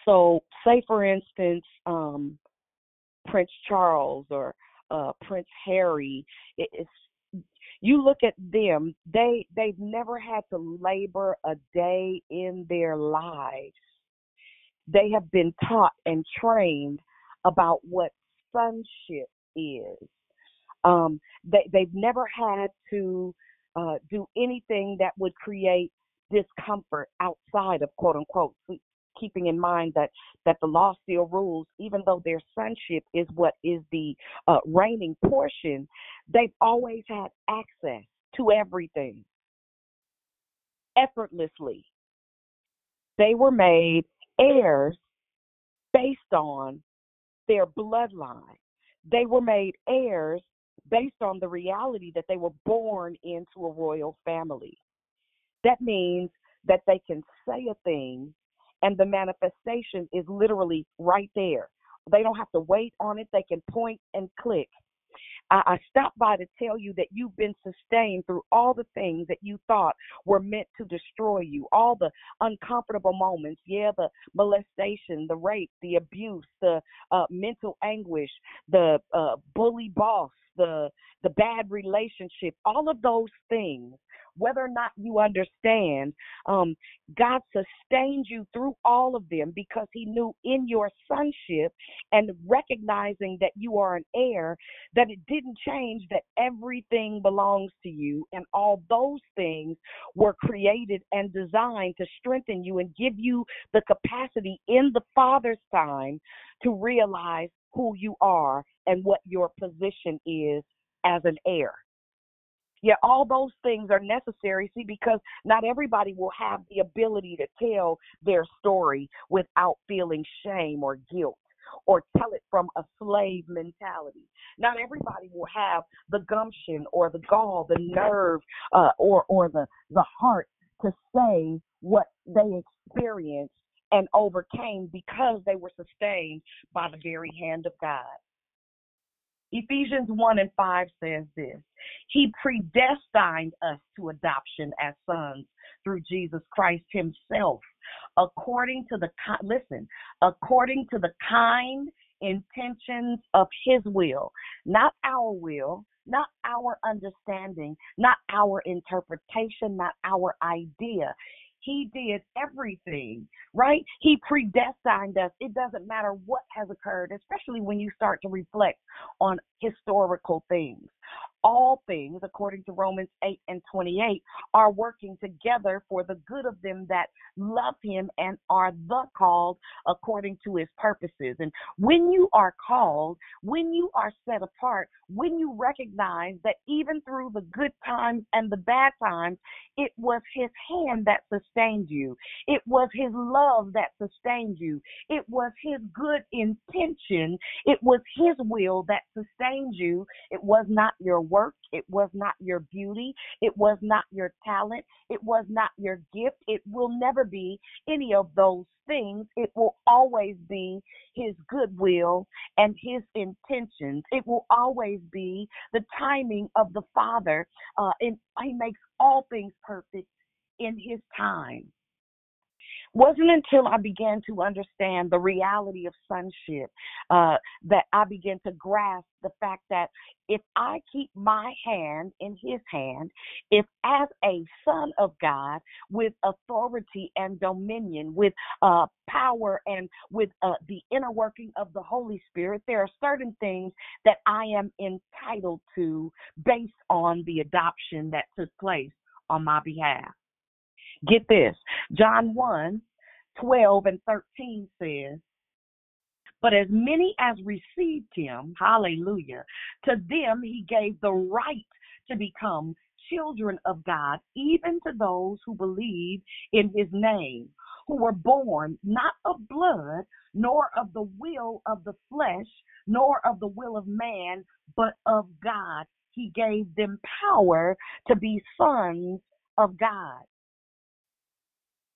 So, say for instance, um, Prince Charles or uh, Prince Harry. It's you look at them; they they've never had to labor a day in their lives they have been taught and trained about what sonship is. Um, they they've never had to uh, do anything that would create discomfort outside of quote unquote keeping in mind that that the law still rules even though their sonship is what is the uh, reigning portion they've always had access to everything. Effortlessly. They were made heirs based on their bloodline. They were made heirs based on the reality that they were born into a royal family that means that they can say a thing and the manifestation is literally right there. They don't have to wait on it, they can point and click. I, I stopped by to tell you that you've been sustained through all the things that you thought were meant to destroy you, all the uncomfortable moments. Yeah, the molestation, the rape, the abuse, the uh, mental anguish, the uh, bully boss, the the bad relationship, all of those things whether or not you understand, um, God sustained you through all of them because He knew in your sonship and recognizing that you are an heir, that it didn't change that everything belongs to you. And all those things were created and designed to strengthen you and give you the capacity in the Father's time to realize who you are and what your position is as an heir. Yeah, all those things are necessary, see, because not everybody will have the ability to tell their story without feeling shame or guilt or tell it from a slave mentality. Not everybody will have the gumption or the gall, the nerve, uh, or or the the heart to say what they experienced and overcame because they were sustained by the very hand of God. Ephesians 1 and 5 says this He predestined us to adoption as sons through Jesus Christ Himself, according to the, listen, according to the kind intentions of His will, not our will, not our understanding, not our interpretation, not our idea. He did everything, right? He predestined us. It doesn't matter what has occurred, especially when you start to reflect on historical things all things, according to Romans 8 and 28, are working together for the good of them that love him and are the called according to his purposes. And when you are called, when you are set apart, when you recognize that even through the good times and the bad times, it was his hand that sustained you, it was his love that sustained you, it was his good intention, it was his will that sustained you, it was not your work. It was not your beauty. It was not your talent. It was not your gift. It will never be any of those things. It will always be His goodwill and His intentions. It will always be the timing of the Father. Uh, and He makes all things perfect in His time wasn't until I began to understand the reality of sonship uh, that I began to grasp the fact that if I keep my hand in his hand, if as a son of God with authority and dominion, with uh, power and with uh, the inner working of the Holy Spirit, there are certain things that I am entitled to based on the adoption that took place on my behalf. Get this John 1 12 and 13 says, But as many as received him, hallelujah, to them he gave the right to become children of God, even to those who believe in his name, who were born not of blood, nor of the will of the flesh, nor of the will of man, but of God. He gave them power to be sons of God.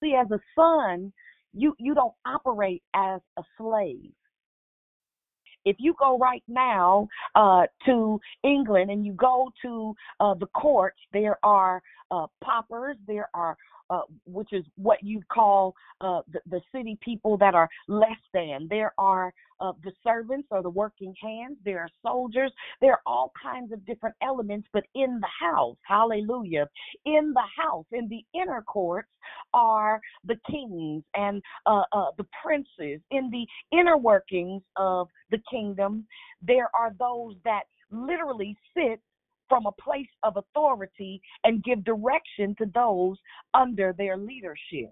See, as a son, you you don't operate as a slave. If you go right now uh, to England and you go to uh, the courts, there are uh, paupers, there are uh, which is what you call uh, the, the city people that are less than. There are uh, the servants or the working hands. There are soldiers. There are all kinds of different elements, but in the house, hallelujah, in the house, in the inner courts are the kings and uh, uh, the princes. In the inner workings of the kingdom, there are those that literally sit from a place of authority and give direction to those under their leadership.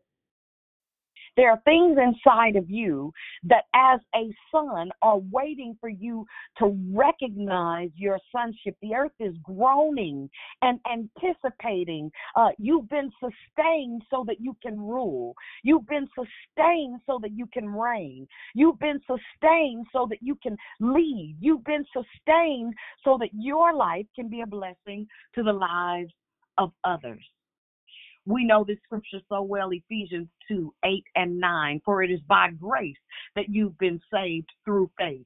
There are things inside of you that, as a son, are waiting for you to recognize your sonship. The earth is groaning and anticipating. Uh, you've been sustained so that you can rule. You've been sustained so that you can reign. You've been sustained so that you can lead. You've been sustained so that your life can be a blessing to the lives of others. We know this scripture so well, Ephesians 2 8 and 9. For it is by grace that you've been saved through faith.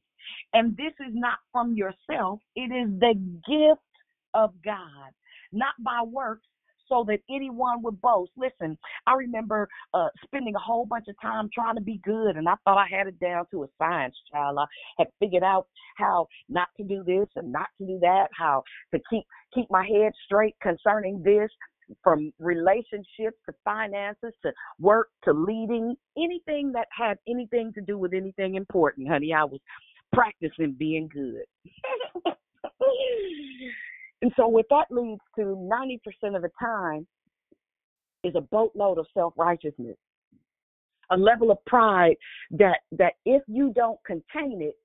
And this is not from yourself, it is the gift of God, not by works, so that anyone would boast. Listen, I remember uh, spending a whole bunch of time trying to be good, and I thought I had it down to a science, child. I had figured out how not to do this and not to do that, how to keep keep my head straight concerning this from relationships to finances to work to leading, anything that had anything to do with anything important, honey, I was practicing being good. and so what that leads to 90% of the time is a boatload of self-righteousness. A level of pride that that if you don't contain it,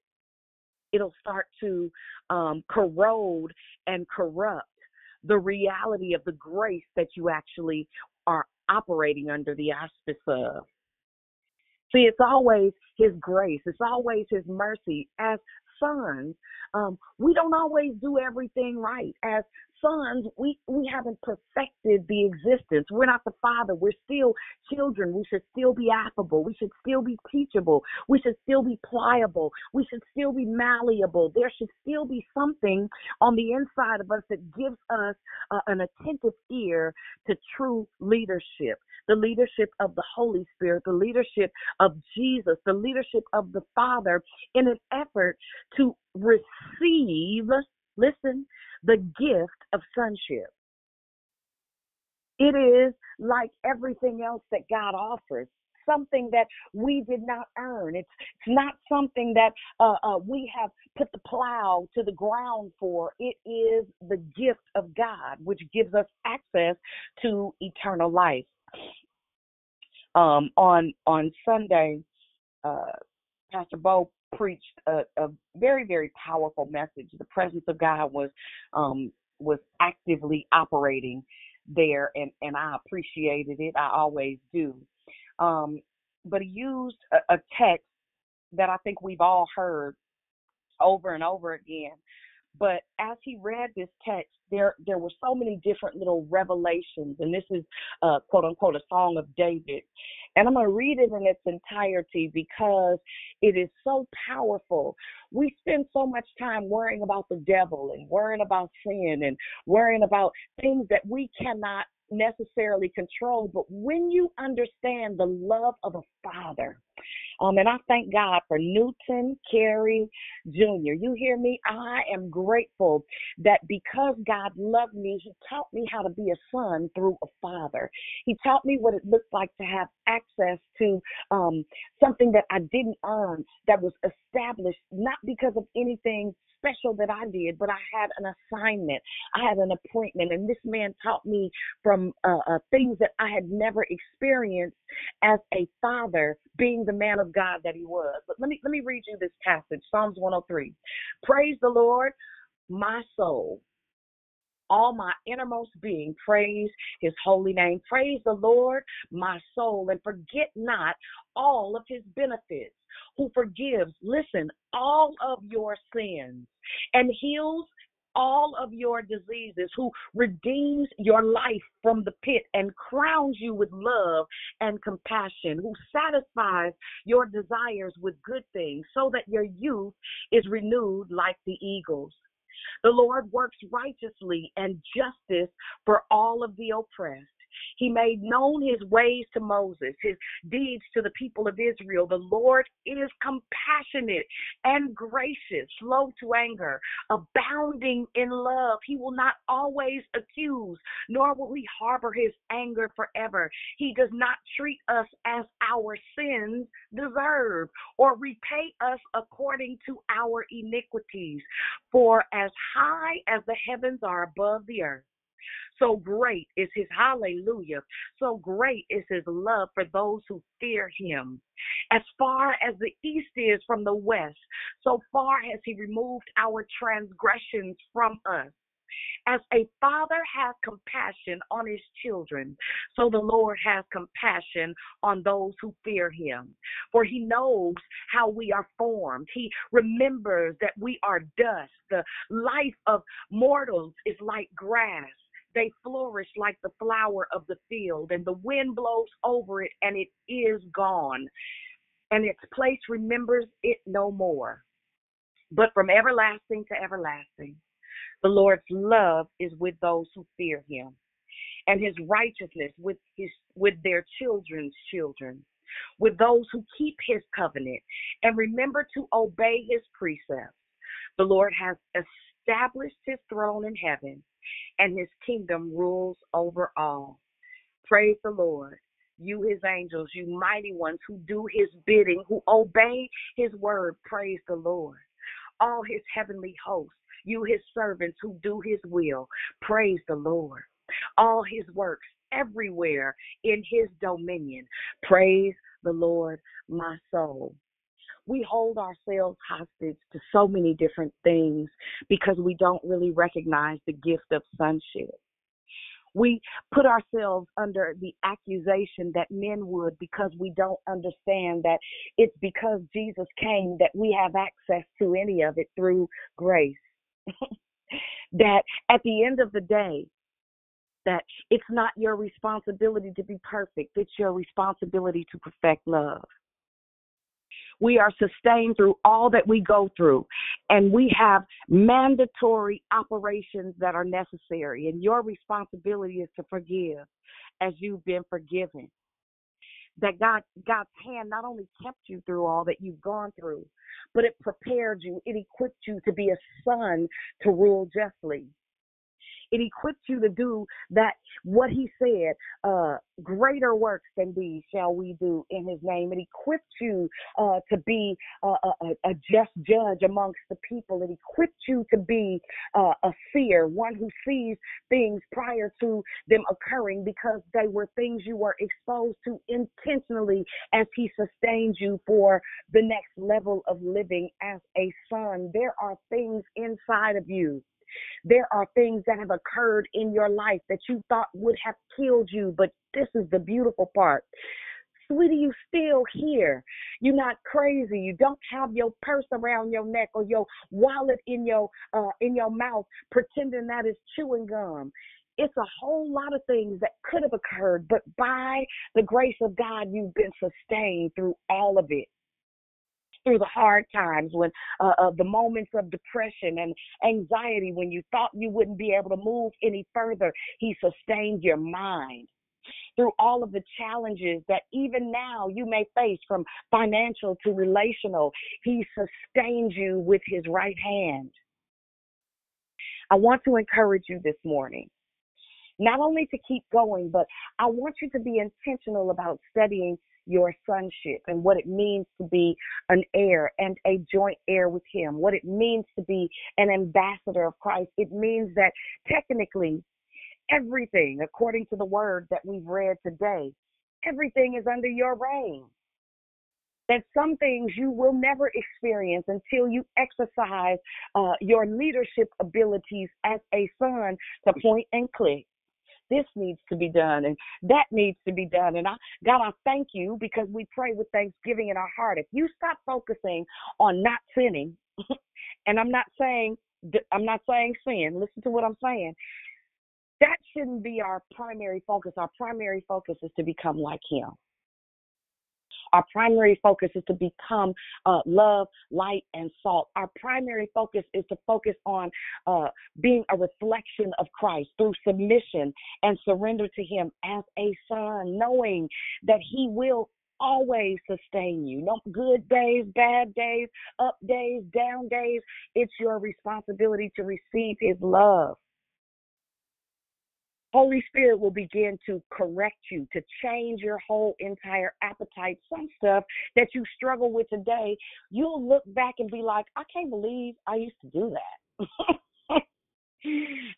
it'll start to um, corrode and corrupt the reality of the grace that you actually are operating under the auspice of. See, it's always His grace, it's always His mercy. As sons, um, we don't always do everything right. As sons, we, we haven't perfected the existence. We're not the father. We're still children. We should still be affable. We should still be teachable. We should still be pliable. We should still be malleable. There should still be something on the inside of us that gives us uh, an attentive ear to true leadership the leadership of the Holy Spirit, the leadership of Jesus, the leadership of the Father in an effort to receive, listen, the gift of sonship. It is like everything else that God offers something that we did not earn. It's, it's not something that uh, uh, we have put the plow to the ground for. It is the gift of God, which gives us access to eternal life. Um, on on Sunday, uh, Pastor Bo preached a, a very very powerful message. The presence of God was um, was actively operating there, and and I appreciated it. I always do. Um, but he used a, a text that I think we've all heard over and over again. But as he read this text, there there were so many different little revelations, and this is uh, quote unquote a song of David. And I'm going to read it in its entirety because it is so powerful. We spend so much time worrying about the devil and worrying about sin and worrying about things that we cannot necessarily control. But when you understand the love of a father, um, and I thank God for Newton Carey Jr. You hear me? I am grateful that because God loved me, He taught me how to be a son through a father. He taught me what it looked like to have access to um, something that I didn't earn, that was established not because of anything special that I did, but I had an assignment, I had an appointment, and this man taught me from uh, uh, things that I had never experienced as a father, being the man of God that he was. But let me let me read you this passage, Psalms 103. Praise the Lord, my soul all my innermost being praise his holy name. Praise the Lord, my soul, and forget not all of his benefits, who forgives, listen, all of your sins and heals all of your diseases, who redeems your life from the pit and crowns you with love and compassion, who satisfies your desires with good things so that your youth is renewed like the eagles. The Lord works righteously and justice for all of the oppressed. He made known his ways to Moses, his deeds to the people of Israel. The Lord is compassionate and gracious, slow to anger, abounding in love. He will not always accuse, nor will he harbor his anger forever. He does not treat us as our sins deserve or repay us according to our iniquities. For as high as the heavens are above the earth, so great is his hallelujah. So great is his love for those who fear him. As far as the east is from the west, so far has he removed our transgressions from us. As a father has compassion on his children, so the Lord has compassion on those who fear him. For he knows how we are formed. He remembers that we are dust. The life of mortals is like grass. They flourish like the flower of the field, and the wind blows over it, and it is gone, and its place remembers it no more. But from everlasting to everlasting, the Lord's love is with those who fear him, and his righteousness with his with their children's children, with those who keep his covenant and remember to obey his precepts. The Lord has established his throne in heaven, and his kingdom rules over all. Praise the Lord. You, his angels, you mighty ones who do his bidding, who obey his word, praise the Lord. All his heavenly hosts, you, his servants who do his will, praise the Lord. All his works everywhere in his dominion, praise the Lord, my soul we hold ourselves hostage to so many different things because we don't really recognize the gift of sonship. We put ourselves under the accusation that men would because we don't understand that it's because Jesus came that we have access to any of it through grace. that at the end of the day, that it's not your responsibility to be perfect, it's your responsibility to perfect love. We are sustained through all that we go through, and we have mandatory operations that are necessary. And your responsibility is to forgive as you've been forgiven. That God, God's hand not only kept you through all that you've gone through, but it prepared you, it equipped you to be a son to rule justly. It equips you to do that, what he said, uh, greater works than these shall we do in his name. It equips you uh, to be uh, a, a, just judge amongst the people. It equips you to be uh, a seer, one who sees things prior to them occurring because they were things you were exposed to intentionally as he sustains you for the next level of living as a son. There are things inside of you there are things that have occurred in your life that you thought would have killed you, but this is the beautiful part sweetie, you still here. You're not crazy. You don't have your purse around your neck or your wallet in your uh, in your mouth, pretending that is chewing gum. It's a whole lot of things that could have occurred, but by the grace of God, you've been sustained through all of it through the hard times, when uh, uh, the moments of depression and anxiety, when you thought you wouldn't be able to move any further, He sustained your mind. Through all of the challenges that even now you may face from financial to relational, He sustains you with His right hand. I want to encourage you this morning not only to keep going, but I want you to be intentional about studying your sonship and what it means to be an heir and a joint heir with Him, what it means to be an ambassador of Christ. It means that technically, everything, according to the word that we've read today, everything is under your reign. That some things you will never experience until you exercise uh, your leadership abilities as a son to point and click this needs to be done and that needs to be done. And I, God, I thank you because we pray with thanksgiving in our heart. If you stop focusing on not sinning, and I'm not saying I'm not saying sin. Listen to what I'm saying. That shouldn't be our primary focus. Our primary focus is to become like Him. Our primary focus is to become uh, love, light, and salt. Our primary focus is to focus on uh, being a reflection of Christ through submission and surrender to Him as a son, knowing that He will always sustain you. No good days, bad days, up days, down days. It's your responsibility to receive His love. Holy Spirit will begin to correct you, to change your whole entire appetite. Some stuff that you struggle with today, you'll look back and be like, I can't believe I used to do that.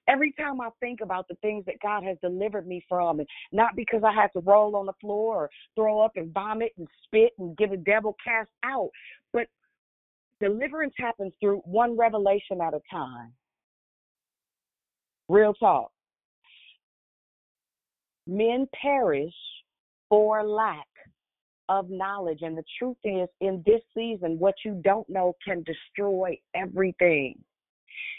Every time I think about the things that God has delivered me from, and not because I had to roll on the floor or throw up and vomit and spit and get a devil cast out, but deliverance happens through one revelation at a time. Real talk. Men perish for lack of knowledge. And the truth is, in this season, what you don't know can destroy everything.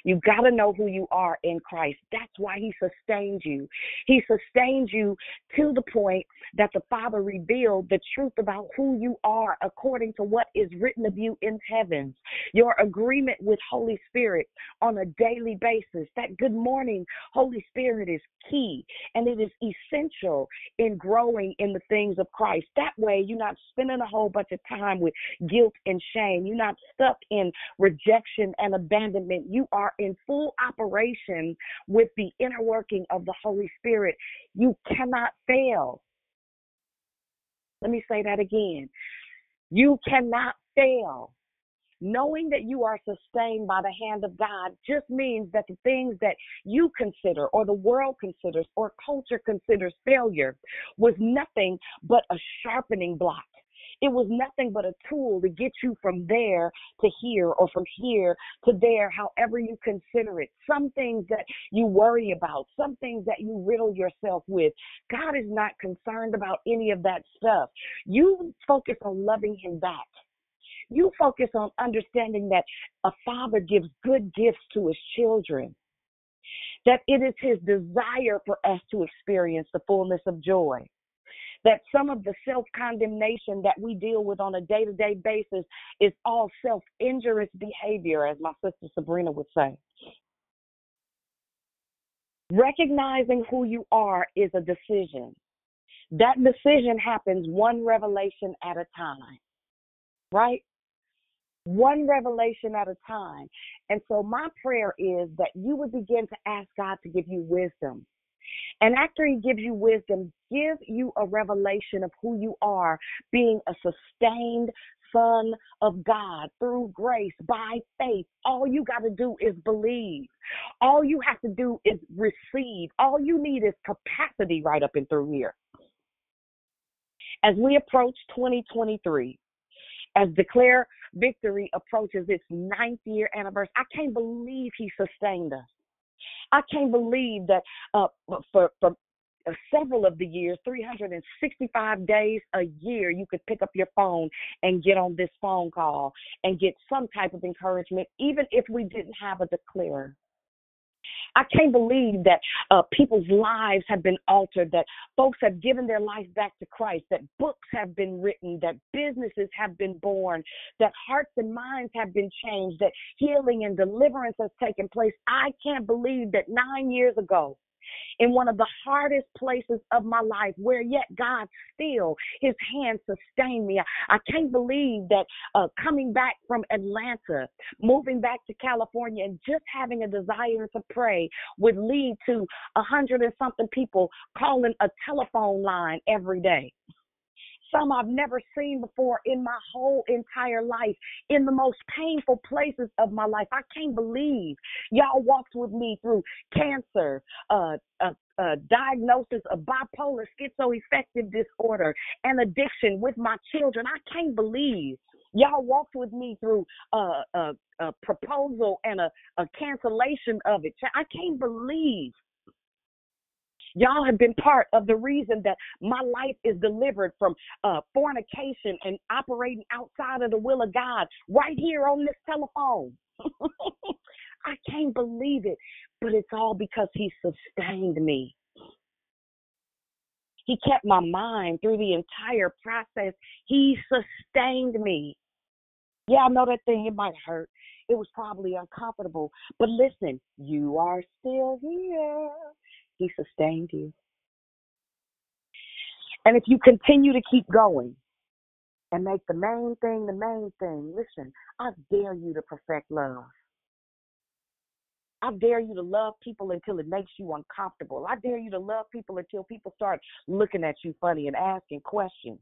You got to know who you are in Christ. That's why He sustains you. He sustains you to the point that the Father revealed the truth about who you are according to what is written of you in heavens. Your agreement with Holy Spirit on a daily basis. That good morning, Holy Spirit, is key and it is essential in growing in the things of Christ. That way, you're not spending a whole bunch of time with guilt and shame. You're not stuck in rejection and abandonment. You are in full operation with the inner working of the Holy Spirit, you cannot fail. Let me say that again. You cannot fail. Knowing that you are sustained by the hand of God just means that the things that you consider, or the world considers, or culture considers failure was nothing but a sharpening block it was nothing but a tool to get you from there to here or from here to there, however you consider it. Some things that you worry about, some things that you riddle yourself with. God is not concerned about any of that stuff. You focus on loving Him back. You focus on understanding that a father gives good gifts to his children that it is his desire for us to experience the fullness of joy that some of the self condemnation that we deal with on a day to day basis is all self injurious behavior, as my sister Sabrina would say. Recognizing who you are is a decision. That decision happens one revelation at a time, right? One revelation at a time. And so, my prayer is that you would begin to ask God to give you wisdom and after he gives you wisdom, give you a revelation of who you are, being a sustained son of God through grace by faith. All you got to do is believe. All you have to do is receive. All you need is capacity right up and through here. As we approach 2023, as Declare Victory approaches its ninth year anniversary, I can't believe he sustained us. I can't believe that uh, for for uh, several of the years, 365 days a year, you could pick up your phone and get on this phone call and get some type of encouragement, even if we didn't have a declarer. I can't believe that uh, people's lives have been altered, that folks have given their life back to Christ, that books have been written, that businesses have been born, that hearts and minds have been changed, that healing and deliverance has taken place. I can't believe that nine years ago, in one of the hardest places of my life where yet God still his hand sustained me. I, can't believe that uh, coming back from Atlanta, moving back to California and just having a desire to pray would lead to a hundred and something people calling a telephone line every day some I've never seen before in my whole entire life, in the most painful places of my life. I can't believe y'all walked with me through cancer, uh, uh, uh, diagnosis of bipolar schizoaffective disorder and addiction with my children. I can't believe y'all walked with me through a, a, a proposal and a, a cancellation of it. I can't believe Y'all have been part of the reason that my life is delivered from uh, fornication and operating outside of the will of God right here on this telephone. I can't believe it, but it's all because He sustained me. He kept my mind through the entire process. He sustained me. Yeah, I know that thing, it might hurt. It was probably uncomfortable. But listen, you are still here. He sustained you. And if you continue to keep going and make the main thing the main thing, listen, I dare you to perfect love. I dare you to love people until it makes you uncomfortable. I dare you to love people until people start looking at you funny and asking questions.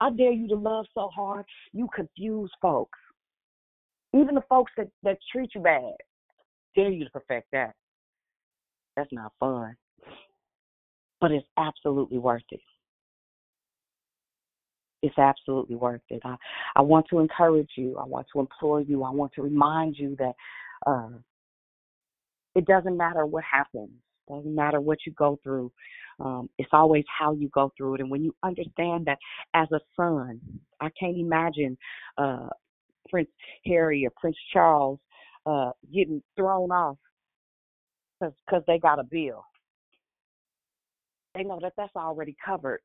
I dare you to love so hard you confuse folks. Even the folks that, that treat you bad. Dare you to perfect that. That's not fun. But it's absolutely worth it. It's absolutely worth it. I, I want to encourage you. I want to implore you. I want to remind you that uh, it doesn't matter what happens. Doesn't matter what you go through. Um, it's always how you go through it. And when you understand that as a son, I can't imagine uh, Prince Harry or Prince Charles uh, getting thrown off because they got a bill. They know that that's already covered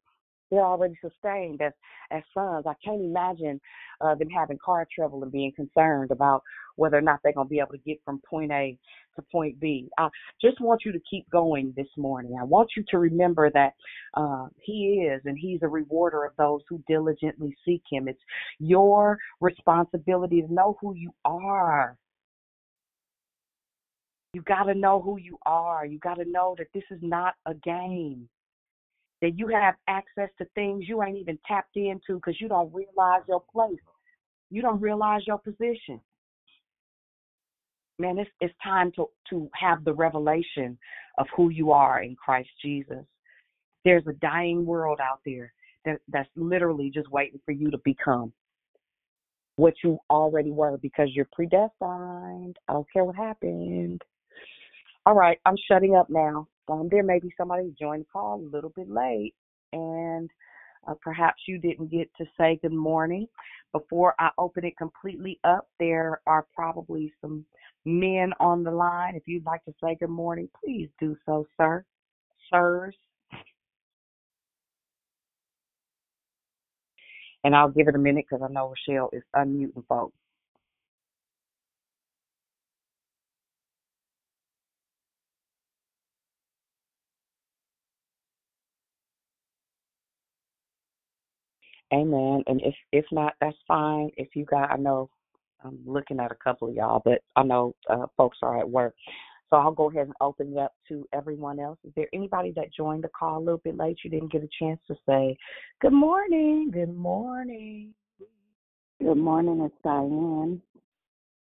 they're already sustained as as sons. I can't imagine uh, them having car trouble and being concerned about whether or not they're going to be able to get from point A to point B. I just want you to keep going this morning. I want you to remember that uh, He is, and He's a rewarder of those who diligently seek Him. It's your responsibility to know who you are. You got to know who you are. You got to know that this is not a game that you have access to things you ain't even tapped into because you don't realize your place. You don't realize your position. Man, it's it's time to to have the revelation of who you are in Christ Jesus. There's a dying world out there that that's literally just waiting for you to become what you already were because you're predestined. I don't care what happened. All right, I'm shutting up now. Um, there may be somebody who joined the call a little bit late, and uh, perhaps you didn't get to say good morning. Before I open it completely up, there are probably some men on the line. If you'd like to say good morning, please do so, sir. Sirs. And I'll give it a minute because I know Rochelle is unmuting folks. Amen. And if if not, that's fine. If you got, I know I'm looking at a couple of y'all, but I know uh, folks are at work. So I'll go ahead and open it up to everyone else. Is there anybody that joined the call a little bit late? You didn't get a chance to say good morning. Good morning. Good morning. It's Diane.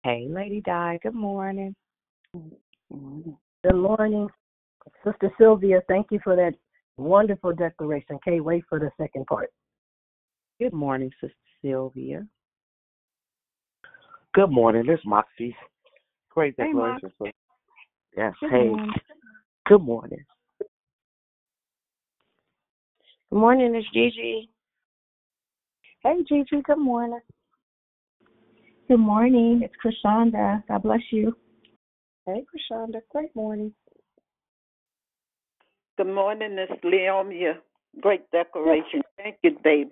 Hey, Lady Di. Good morning. Good morning. Good morning, Sister Sylvia. Thank you for that wonderful declaration. Can't wait for the second part. Good morning, Sister Sylvia. Good morning. This is Moxie. Great Hey, declaration. so, yes. Good hey. morning. Good morning. Good morning, it's Gigi. Hey, Gigi. Good morning. Good morning. It's Krishanda. God bless you. Hey, Krishanda. Great morning. Good morning, Miss Leomia. Great declaration. Thank you, babe.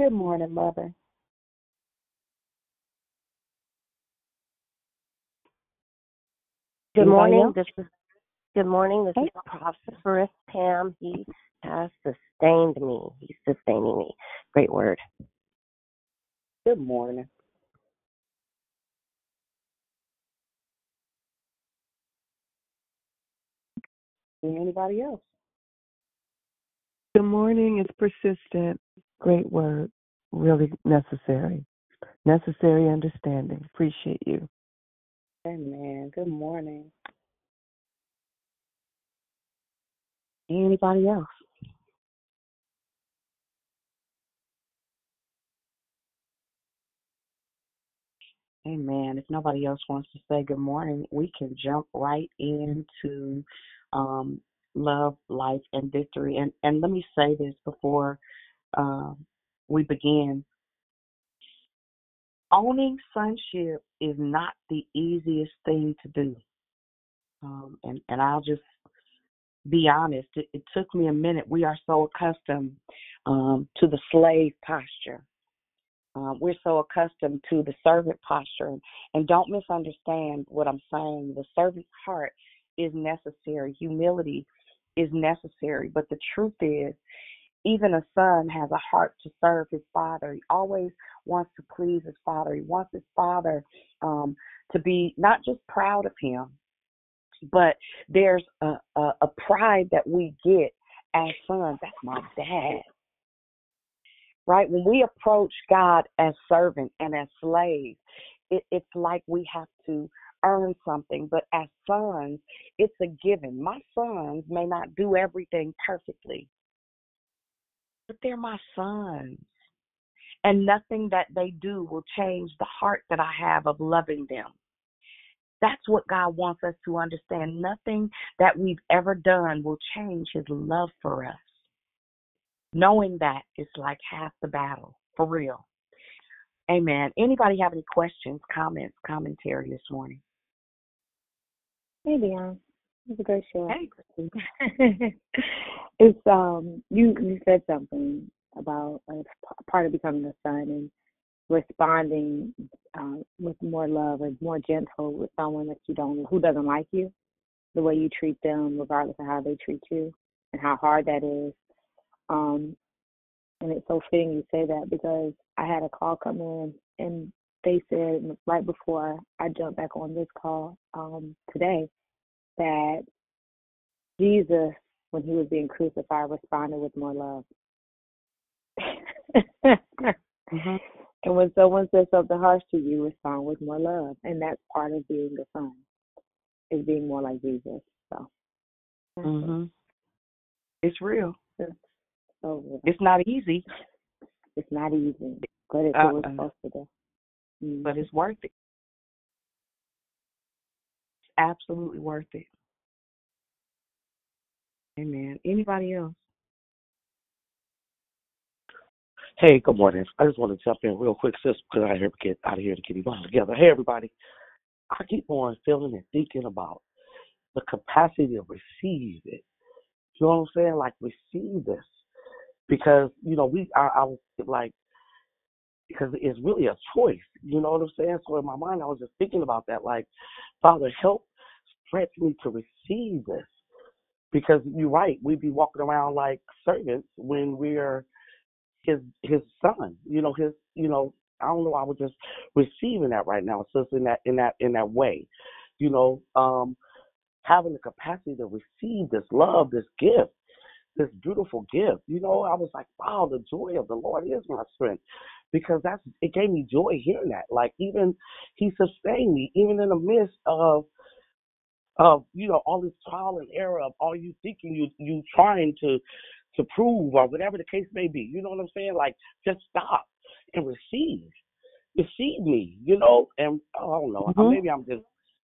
Good morning, Mother. Good Anybody morning. else? This is good morning. This Hey. is Prosperous Pam. He has sustained me. He's sustaining me. Great word. Good morning. Anybody else? Good morning. It's persistent. Great word. Really necessary. Necessary understanding. Appreciate you. Amen. Good morning. Anybody else? Amen. If nobody else wants to say good morning, we can jump right into um, love, life, and victory. And and let me say this before um, we begin. Owning sonship is not the easiest thing to do. Um, and and I'll just be honest. It, it took me a minute. We are so accustomed um, to the slave posture. Uh, we're so accustomed to the servant posture. And don't misunderstand what I'm saying. The servant's heart is necessary, humility is necessary. But the truth is, even a son has a heart to serve his father. He always wants to please his father. He wants his father um, to be not just proud of him, but there's a, a, a pride that we get as sons. That's my dad. Right? When we approach God as servant and as slave, it, it's like we have to earn something. But as sons, it's a given. My sons may not do everything perfectly, but they're my sons. And nothing that they do will change the heart that I have of loving them. That's what God wants us to understand. Nothing that we've ever done will change his love for us. Knowing that is like half the battle, for real. Amen. Anybody have any questions, comments, commentary this morning? Hey, Dion. It's a great show. Hey, it's um you you said something about uh, part of becoming a son and responding uh, with more love or more gentle with someone that you don't who doesn't like you, the way you treat them, regardless of how they treat you, and how hard that is. Um, and it's so fitting you say that because I had a call come in and they said right before I jumped back on this call um, today that Jesus, when he was being crucified, responded with more love. mm-hmm. And when someone says something harsh to you, respond with more love. And that's part of being a son, is being more like Jesus. So mm-hmm. it's real. It's, so real. it's not easy. It's not easy, but it's uh, what we're supposed to do. Mm-hmm. But it's worth it. Absolutely worth it. Amen. Anybody else? Hey, good morning. I just want to jump in real quick, sis, because I to get out of here to get Yvonne together. Hey, everybody. I keep on feeling and thinking about the capacity to receive it. You know what I'm saying? Like, receive this. Because, you know, we, I, I was like, because it's really a choice. You know what I'm saying? So in my mind, I was just thinking about that. Like, Father, help stretch me to receive this. Because you're right, we'd be walking around like servants when we're his his son. You know, his you know, I don't know, I was just receiving that right now, so in that in that in that way. You know, um having the capacity to receive this love, this gift, this beautiful gift. You know, I was like, wow, the joy of the Lord is my strength. Because that's it gave me joy hearing that. Like even he sustained me, even in the midst of of you know all this trial and error of all you thinking you you trying to to prove or whatever the case may be. You know what I'm saying? Like just stop and receive, receive me. You know, and oh, I don't know. Mm-hmm. Maybe I'm just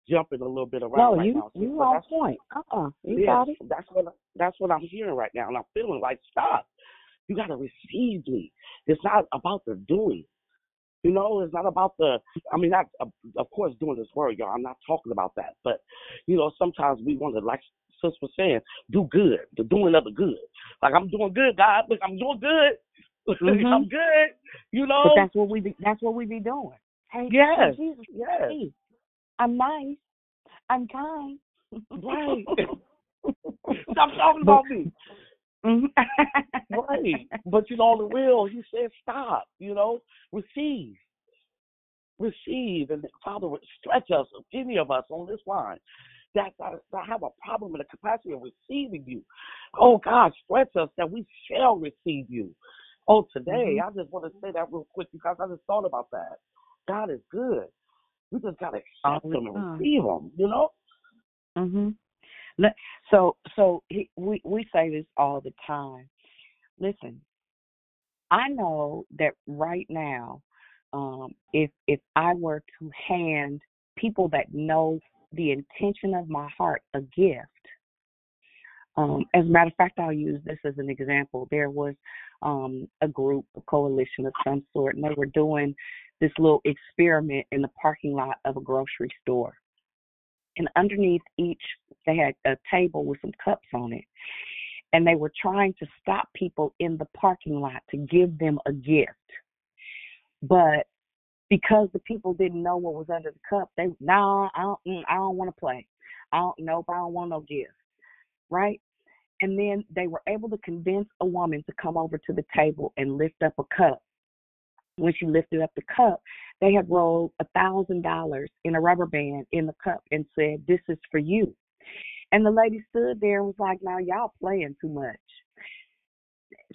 jumping a little bit around no, right you, now. You on point. Uh-uh. You yes, got it. That's what that's what I'm hearing right now, and I'm feeling like stop. You got to receive me. It's not about the doing. You know, it's not about the. I mean, not of course doing this word, y'all. I'm not talking about that, but you know, sometimes we want to, like Sis was saying, do good. The doing of the good. Like I'm doing good, God. Look, I'm doing good. Mm-hmm. I'm good. You know. But that's what we be. That's what we be doing. Hey, yes, hey, Jesus, yes. Hey, I'm nice. I'm kind. Right. Stop talking about me. Mm-hmm. right. But you know, the will, he said, stop. You know, receive. Receive. And Father, stretch us, any of us on this line that, that, that have a problem in the capacity of receiving you. Oh, God, stretch us that we shall receive you. Oh, today, Mm-hmm. I just want to say that real quick because I just thought about that. God is good. We just got to accept him and receive him, you know? Mhm. Let- So so he, we we say this all the time. Listen, I know that right now, um, if if I were to hand people that know the intention of my heart a gift, um, as a matter of fact, I'll use this as an example. There was um, a group, a coalition of some sort, and they were doing this little experiment in the parking lot of a grocery store. And underneath each They had a table with some cups on it, and they were trying to stop people in the parking lot to give them a gift. But because the people didn't know what was under the cup, they no, I don't, mm, I don't want to play. I don't, nope, I don't want no gift, right? And then they were able to convince a woman to come over to the table and lift up a cup. When she lifted up the cup, they had rolled a thousand dollars in a rubber band in the cup and said, "This is for you." And the lady stood there and was like, "Now y'all playing too much."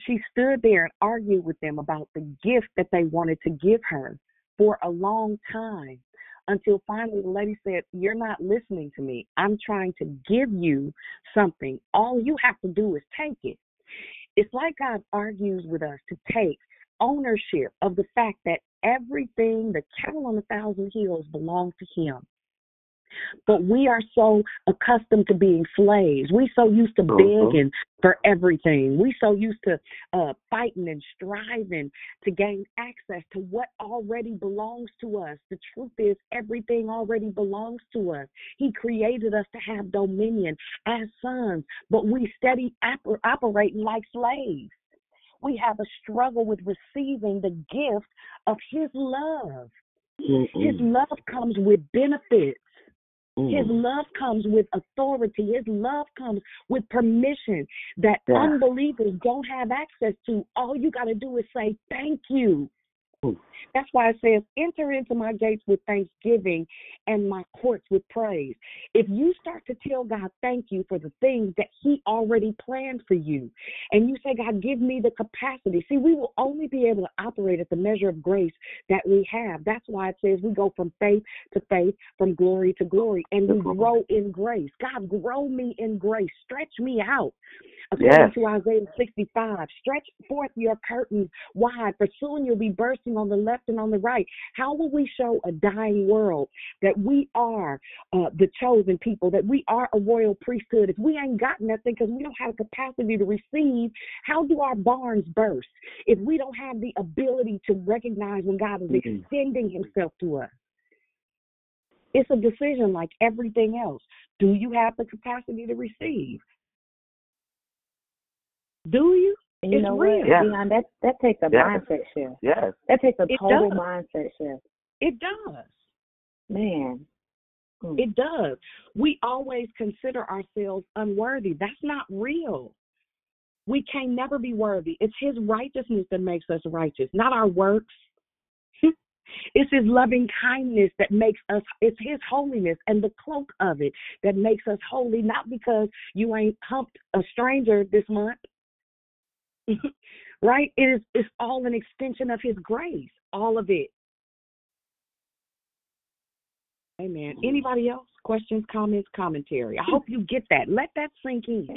She stood there and argued with them about the gift that they wanted to give her for a long time until finally the lady said, You're not listening to me. I'm trying to give you something. All you have to do is take it. It's like God argues with us to take ownership of the fact that everything, the cattle on a thousand hills, belongs to Him. But we are so accustomed to being slaves. We so used to Mhm. begging for everything. We so used to uh, fighting and striving to gain access to what already belongs to us. The truth is, everything already belongs to us. He created us to have dominion as sons, but we steady oper- operating like slaves. We have a struggle with receiving the gift of His love. His love comes with benefits. His Mm. love comes with authority. His love comes with permission that Yeah. unbelievers don't have access to. All you got to do is say, Thank you. That's why it says, Enter into my gates with thanksgiving and my courts with praise. If you start to tell God thank you for the things that He already planned for you, and you say, God, give me the capacity. See, we will only be able to operate at the measure of grace that we have. That's why it says we go from faith to faith, from glory to glory, and we grow in grace. God, grow me in grace. Stretch me out. According Yes. to Isaiah 65, stretch forth your curtains wide, for soon you'll be bursting on the left and on the right. How will we show a dying world that we are uh, the chosen people, that we are a royal priesthood? If we ain't got nothing because we don't have the capacity to receive, how do our barns burst if we don't have the ability to recognize when God is Mhm. extending Himself to us? It's a decision like everything else. Do you have the capacity to receive? Do you? And you it's know real. what, Dion, that that takes a Yes. mindset shift. Yes. That takes a It total does. mindset shift. It does. Man. Mm. It does. We always consider ourselves unworthy. That's not real. We can never be worthy. It's His righteousness that makes us righteous, not our works. It's His loving kindness that makes us, it's His holiness and the cloak of it that makes us holy, not because you ain't humped a stranger this month. right? It is it's all an extension of His grace, all of it. Amen. Anybody else? Questions, comments, commentary. I hope you get that. Let that sink in.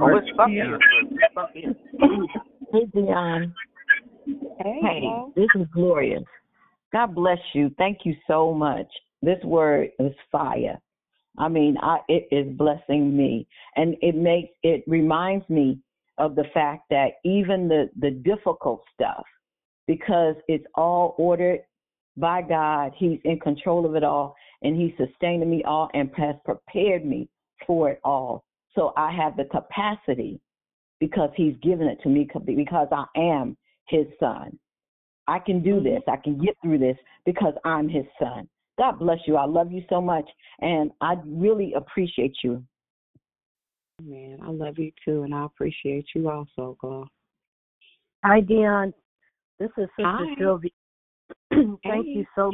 Oh, it's stuck in. It's stuck. Hey, Dion. Hey, Hey, this is glorious. God bless you. Thank you so much. This word is fire. I mean, I, it is blessing me, and it makes it reminds me of the fact that even the the difficult stuff, because it's all ordered by God, He's in control of it all, and He's sustaining me all and has prepared me for it all. So I have the capacity because He's given it to me because I am His son. I can do mm-hmm. this. I can get through this because I'm his son. God bless you. I love you so much. And I really appreciate you. Man, I love you too, and I appreciate you also, Glo. Hi, Dion. This is Sister Hi. Sylvia. Thank Hey. you so.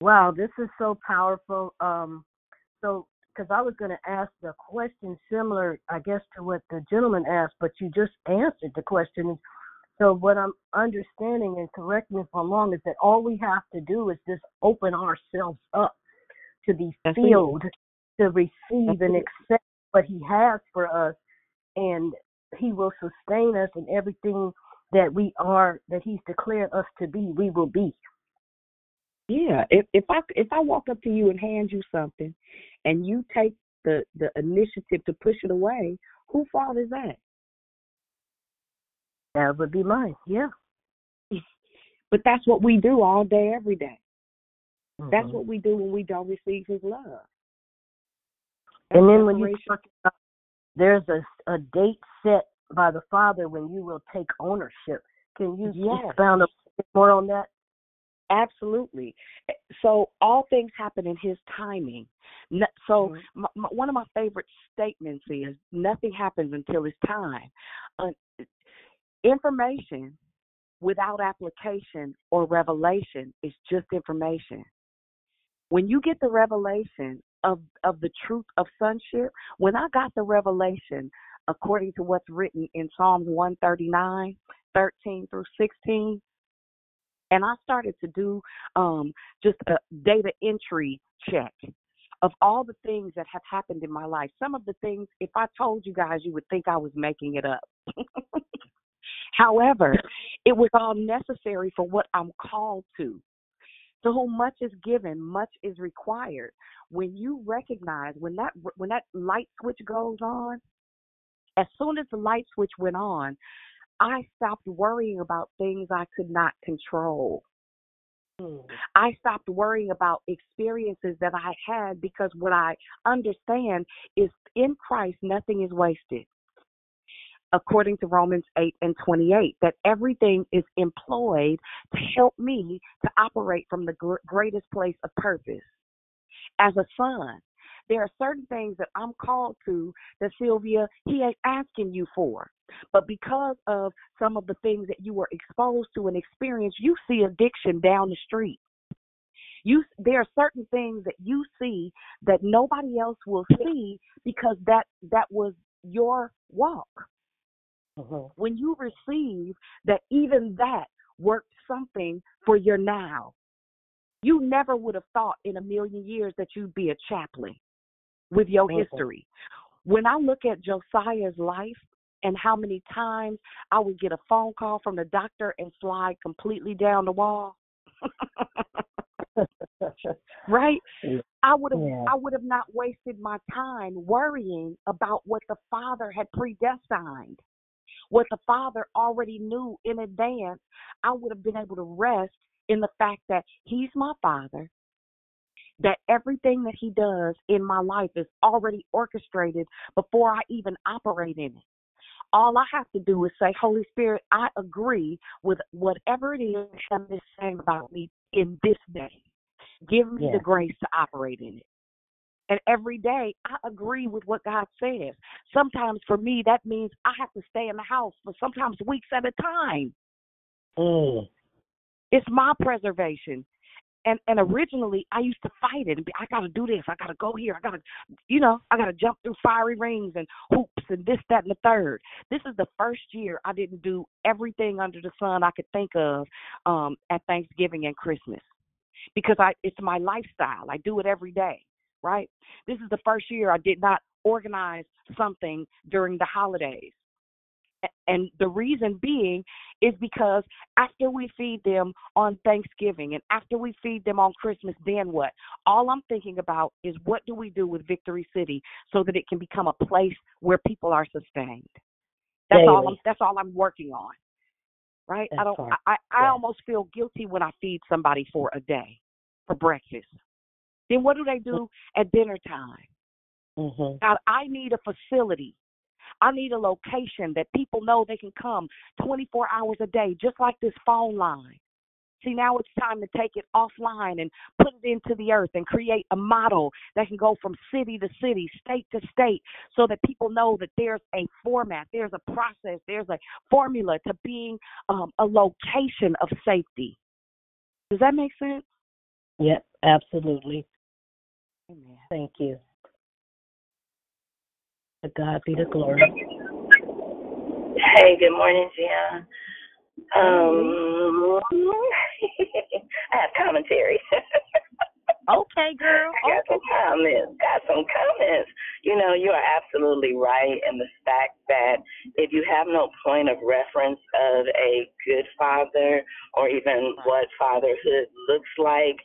Wow, this is so powerful. Um, so because I was going to ask the question similar, I guess, to what the gentleman asked, but you just answered the question. So what I'm understanding, and correct me if I'm wrong, is that all we have to do is just open ourselves up to be That's it. filled, to receive That's and accept what He has for us, and He will sustain us in everything that we are, that He's declared us to be. We will be. Yeah, if if I if I walk up to you and hand you something, and you take the the initiative to push it away, whose fault is that? That would be mine. Yeah. But that's what we do all day, every day. That's Mhm. what we do when we don't receive His love. And then when you talk about there's a, a date set by the Father when you will take ownership. Can you Yes. expound a bit more on that? Absolutely. Eh, So all things happen in His timing. So Mm-hmm. my, my, one of my favorite statements is, "Nothing happens until it's time." Uh, information without application or revelation is just information. When you get the revelation of of the truth of sonship, when I got the revelation according to what's written in Psalms 139, 13 through 16, and I started to do um, just a data entry check of all the things that have happened in my life. Some of the things, if I told you guys, you would think I was making it up. However, it was all necessary for what I'm called to. To whom much is given, much is required. When you recognize when that when that light switch goes on, as soon as the light switch went on, I stopped worrying about things I could not control. Hmm. I stopped worrying about experiences that I had because what I understand is in Christ, nothing is wasted. According to Romans 8 and 28, that everything is employed to help me to operate from the gr- greatest place of purpose. As a son, there are certain things that I'm called to that Sylvia, he ain't asking you for. But because of some of the things that you were exposed to and experienced, you see addiction down the street. You there are certain things that you see that nobody else will see because that that was your walk. When you receive that even that worked something for your now. You never would have thought in a million years that you'd be a chaplain with your Mhm. history. When I look at Josiah's life and how many times I would get a phone call from the doctor and slide completely down the wall. right? I would have Yeah. I would have not wasted my time worrying about what the Father had predestined. What the Father already knew in advance. I would have been able to rest in the fact that He's my Father, that everything that He does in my life is already orchestrated before I even operate in it. All I have to do is say, Holy Spirit, I agree with whatever it is Heaven is saying about me in this day. Give me Yeah. the grace to operate in it. And every day I agree with what God says. Sometimes for me that means I have to stay in the house for sometimes weeks at a time. Mm. It's my preservation. And and originally I used to fight it and be I gotta do this, I gotta go here, I gotta you know, I gotta jump through fiery rings and hoops and this, that, and the third. This is the first year I didn't do everything under the sun I could think of um at Thanksgiving and Christmas. Because I it's my lifestyle. I do it every day, right? This is the first year I did not organize something during the holidays. And the reason being is because after we feed them on Thanksgiving and after we feed them on Christmas, then what? All I'm thinking about is what do we do with Victory City so that it can become a place where people are sustained. That's all I'm that's all I'm working on. Right? I don't part. I, I I almost feel guilty when I feed somebody for a day for breakfast. Then what do they do at dinner time? Mhm. God, I need a facility. I need a location that people know they can come 24 hours a day, just like this phone line. See, now it's time to take it offline and put it into the earth and create a model that can go from city to city, state to state, so that people know that there's a format, there's a process, there's a formula to being um, a location of safety. Does that make sense? Yep, absolutely. Amen. Thank you. To God be the glory. Hey, good morning, Gian. Um, I have commentary. okay, girl. I got some comments. Got some comments. You know, you are absolutely right in the fact that if you have no point of reference of a good father or even what fatherhood looks like,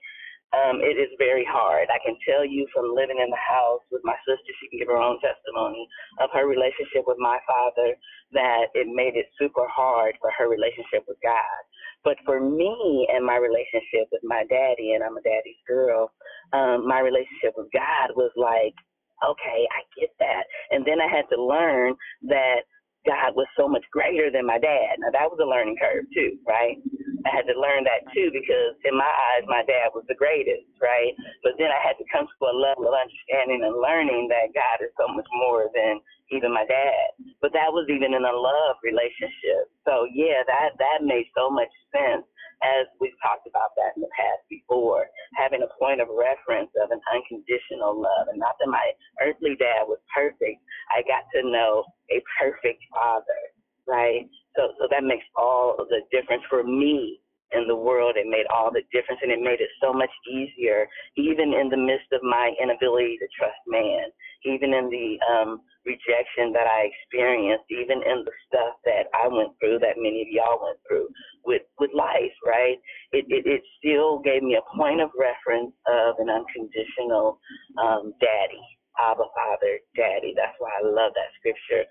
um, it is very hard. I can tell you from living in the house with my sister, she can give her own testimony of her relationship with my father, that it made it super hard for her relationship with God. But for me and my relationship with my daddy, and I'm a daddy's girl, um, my relationship with God was like okay, I get that. And then I had to learn that God was so much greater than my dad. Now that was a learning curve too, right? I had to learn that too because in my eyes my dad was the greatest, right? But then I had to come to a level of understanding and learning that God is so much more than even my dad. But that was even in a love relationship. So yeah, that that made so much sense as we've talked about that in the past before, having a point of reference of an unconditional love. And not that my earthly dad was perfect, I got to know a perfect father, right? So, so that makes all the difference for me in the world. It made all the difference and it made it so much easier, even in the midst of my inability to trust man, even in the um, rejection that I experienced, even in the stuff that I went through, that many of y'all went through with, with life, right? It, it, it still gave me a point of reference of an unconditional um, daddy. Abba Father, Daddy. That's why I love that scripture.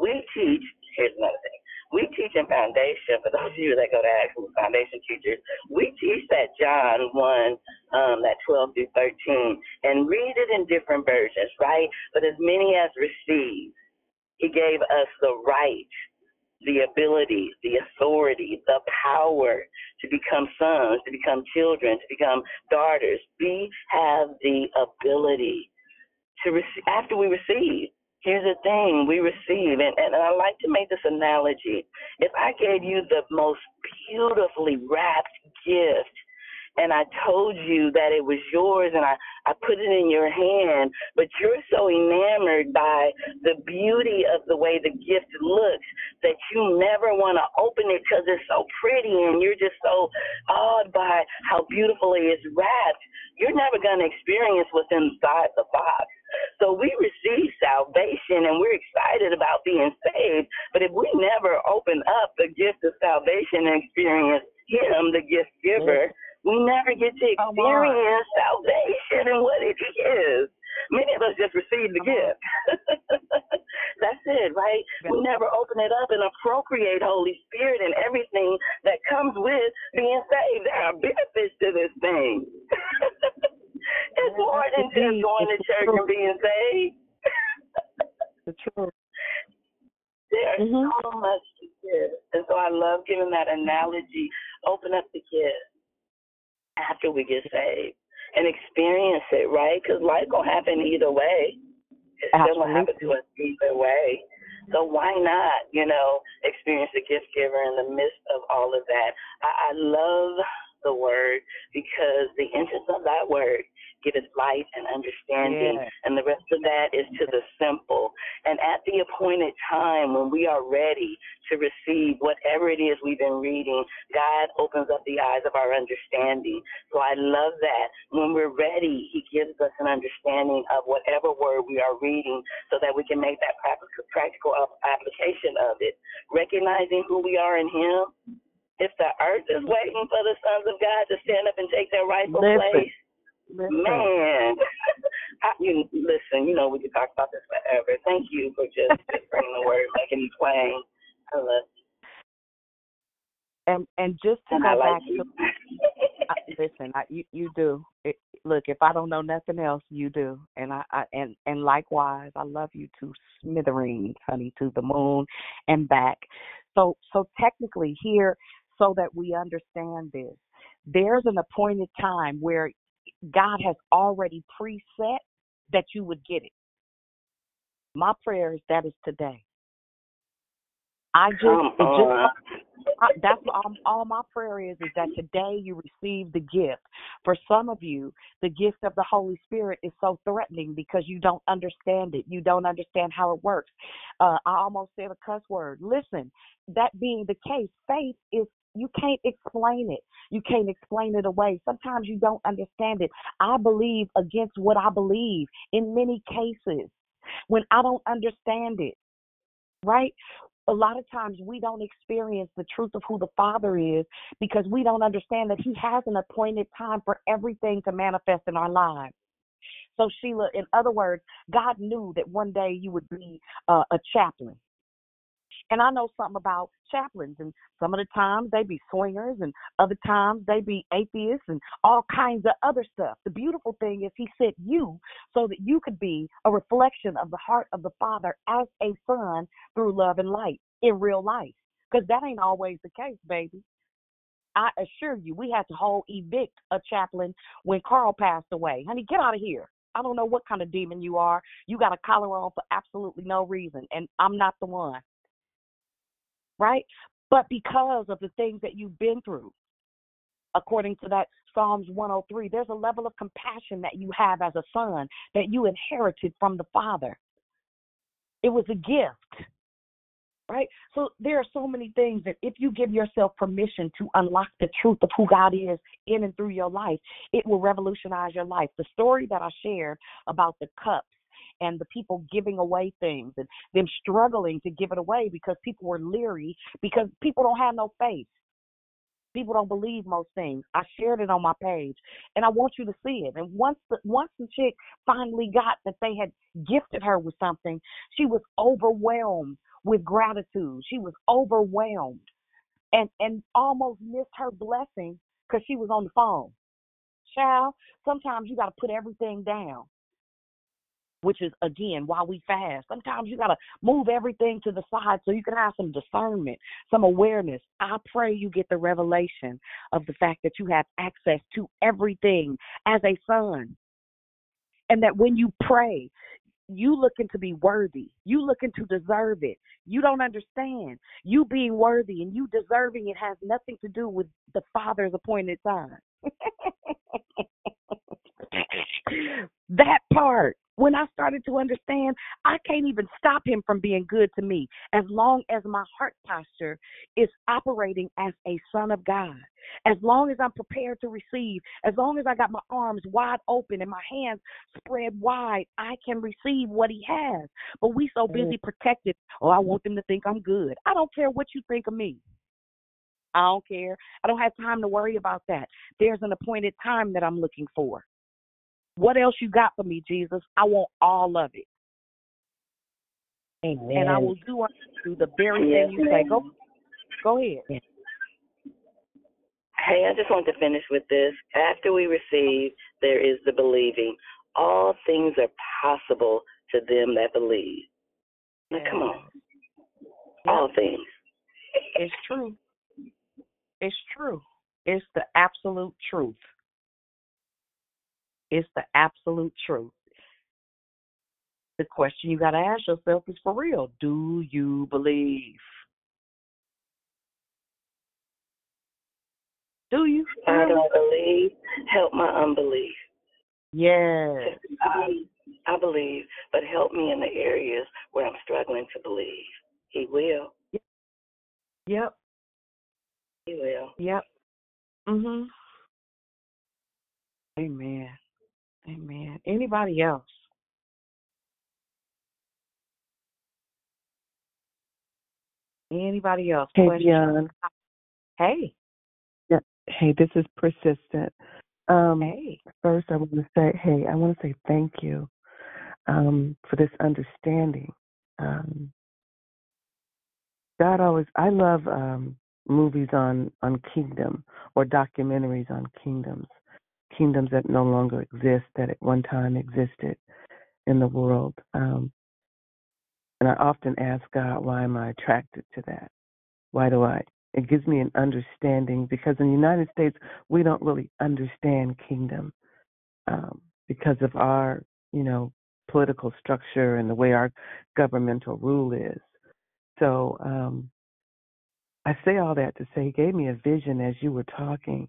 We teach, here's another thing we teach in foundation, for those of you that go to actual foundation teachers, we teach that John 1, um, that 12 through 13, and read it in different versions, right? But as many as receive, he gave us the right, the ability, the authority, the power to become sons, to become children, to become daughters. We have the ability to receive, after we receive, Here's the thing we receive, and, and I like to make this analogy. If I gave you the most beautifully wrapped gift, and I told you that it was yours and I, I put it in your hand, but you're so enamored by the beauty of the way the gift looks that you never want to open it because it's so pretty and you're just so awed by how beautifully it's wrapped. You're never going to experience what's inside the box. So we receive salvation and we're excited about being saved. But if we never open up the gift of salvation and experience Him, the gift giver, we never get to experience salvation and what it is. Many of us just receive the gift. That's it, right? We never open it up and appropriate Holy Spirit and everything that comes with being saved. There are benefits to this thing. It's more than just going to church and being saved. the truth. There's mm-hmm. so much to give. And so I love giving that analogy. Open up the gift after we get saved and experience it, right? Because life going to happen either way. It's still going to happen to us either way. So why not, you know, experience the gift giver in the midst of all of that? I, I love the word because the interest of that word giveth light and understanding. Yeah. And the rest of that is to the simple. And at the appointed time, when we are ready to receive whatever it is we've been reading, God opens up the eyes of our understanding. So I love that. When we're ready, He gives us an understanding of whatever word we are reading so that we can make that practical application of it. Recognizing who we are in Him. If the earth is waiting for the sons of God to stand up and take their rightful Listen. place, Listen. Man, I, you listen. You know we could talk about this forever. Thank you for just, just bringing the word, making it plain. I love you. And and just to and go like back to I, listen, I, you you do. It, look, if I don't know nothing else, you do, and I, I and and likewise, I love you to smithereens, honey, to the moon and back. So so technically here, so that we understand this, there's an appointed time where God has already preset that you would get it. My prayer is that is today. I just, just I, that's all, all my prayer is is that today you receive the gift. For some of you, the gift of the Holy Spirit is so threatening because you don't understand it. You don't understand how it works. Uh, I almost said a cuss word. Listen, that being the case, faith is you can't explain it. You can't explain it away. Sometimes you don't understand it. I believe against what I believe in many cases when I don't understand it. Right? A lot of times we don't experience the truth of who the Father is because we don't understand that He has an appointed time for everything to manifest in our lives. So, Sheila, in other words, God knew that one day you would be uh, a chaplain And I know something about chaplains, and some of the times they be swingers, and other times they be atheists, and all kinds of other stuff. The beautiful thing is He sent you so that you could be a reflection of the heart of the Father as a son through love and light in real life. Because that ain't always the case, baby. I assure you, we had to whole evict a chaplain when Carl passed away. Honey, get out of here. I don't know what kind of demon you are. You got a collar on for absolutely no reason, and I'm not the one. Right? But because of the things that you've been through, according to that Psalms 103, there's a level of compassion that you have as a son that you inherited from the Father. It was a gift right? So there are so many things that if you give yourself permission to unlock the truth of who God is in and through your life, it will revolutionize your life. The story that I shared about the cups and the people giving away things and them struggling to give it away because people were leery because people don't have no faith. People don't believe most things. I shared it on my page, and I want you to see it. And once the once the chick finally got that they had gifted her with something, she was overwhelmed with gratitude. She was overwhelmed and and almost missed her blessing because she was on the phone. Child, sometimes you got to put everything down, which is again why we fast. Sometimes you got to move everything to the side so you can have some discernment, some awareness. I pray you get the revelation of the fact that you have access to everything as a son. And that when you pray, you looking to be worthy. You looking to deserve it. You don't understand. You being worthy and you deserving it has nothing to do with the Father's appointed time. that part when I started to understand, I can't even stop him from being good to me as long as my heart posture is operating as a son of God. As long as I'm prepared to receive, as long as I got my arms wide open and my hands spread wide, I can receive what he has. But we so mm. busy protected. Oh, I want them to think I'm good. I don't care what you think of me. I don't care. I don't have time to worry about that. There's an appointed time that I'm looking for. What else you got for me, Jesus? I want all of it. Amen. And I will do do the very thing you say. Go go ahead. Hey, I just want to finish with this. After we receive, there is the believing. All things are possible to them that believe. Now, come on. All things. It's true. It's true. It's the absolute truth. It's the absolute truth. The question you got to ask yourself is for real. Do you believe? Do you? I don't believe. Help my unbelief. Yes. I, I believe, but help me in the areas where I'm struggling to believe. He will. Yep. He will. Yep. Mhm. Amen. Amen. Anybody else? Anybody else? Hey? Dion. Hey. Yeah. Hey, this is persistent. Um, Hey. First, I want to say, hey, I want to say thank you um, for this understanding. Um, God always, I love um, movies on on kingdom or documentaries on kingdoms, kingdoms that no longer exist that at one time existed in the world. Um, and I often ask God, why am I attracted to that? Why do I? It gives me an understanding because in the United States we don't really understand kingdom um, because of our, you know, political structure and the way our governmental rule is. So um, I say all that to say, He gave me a vision as you were talking,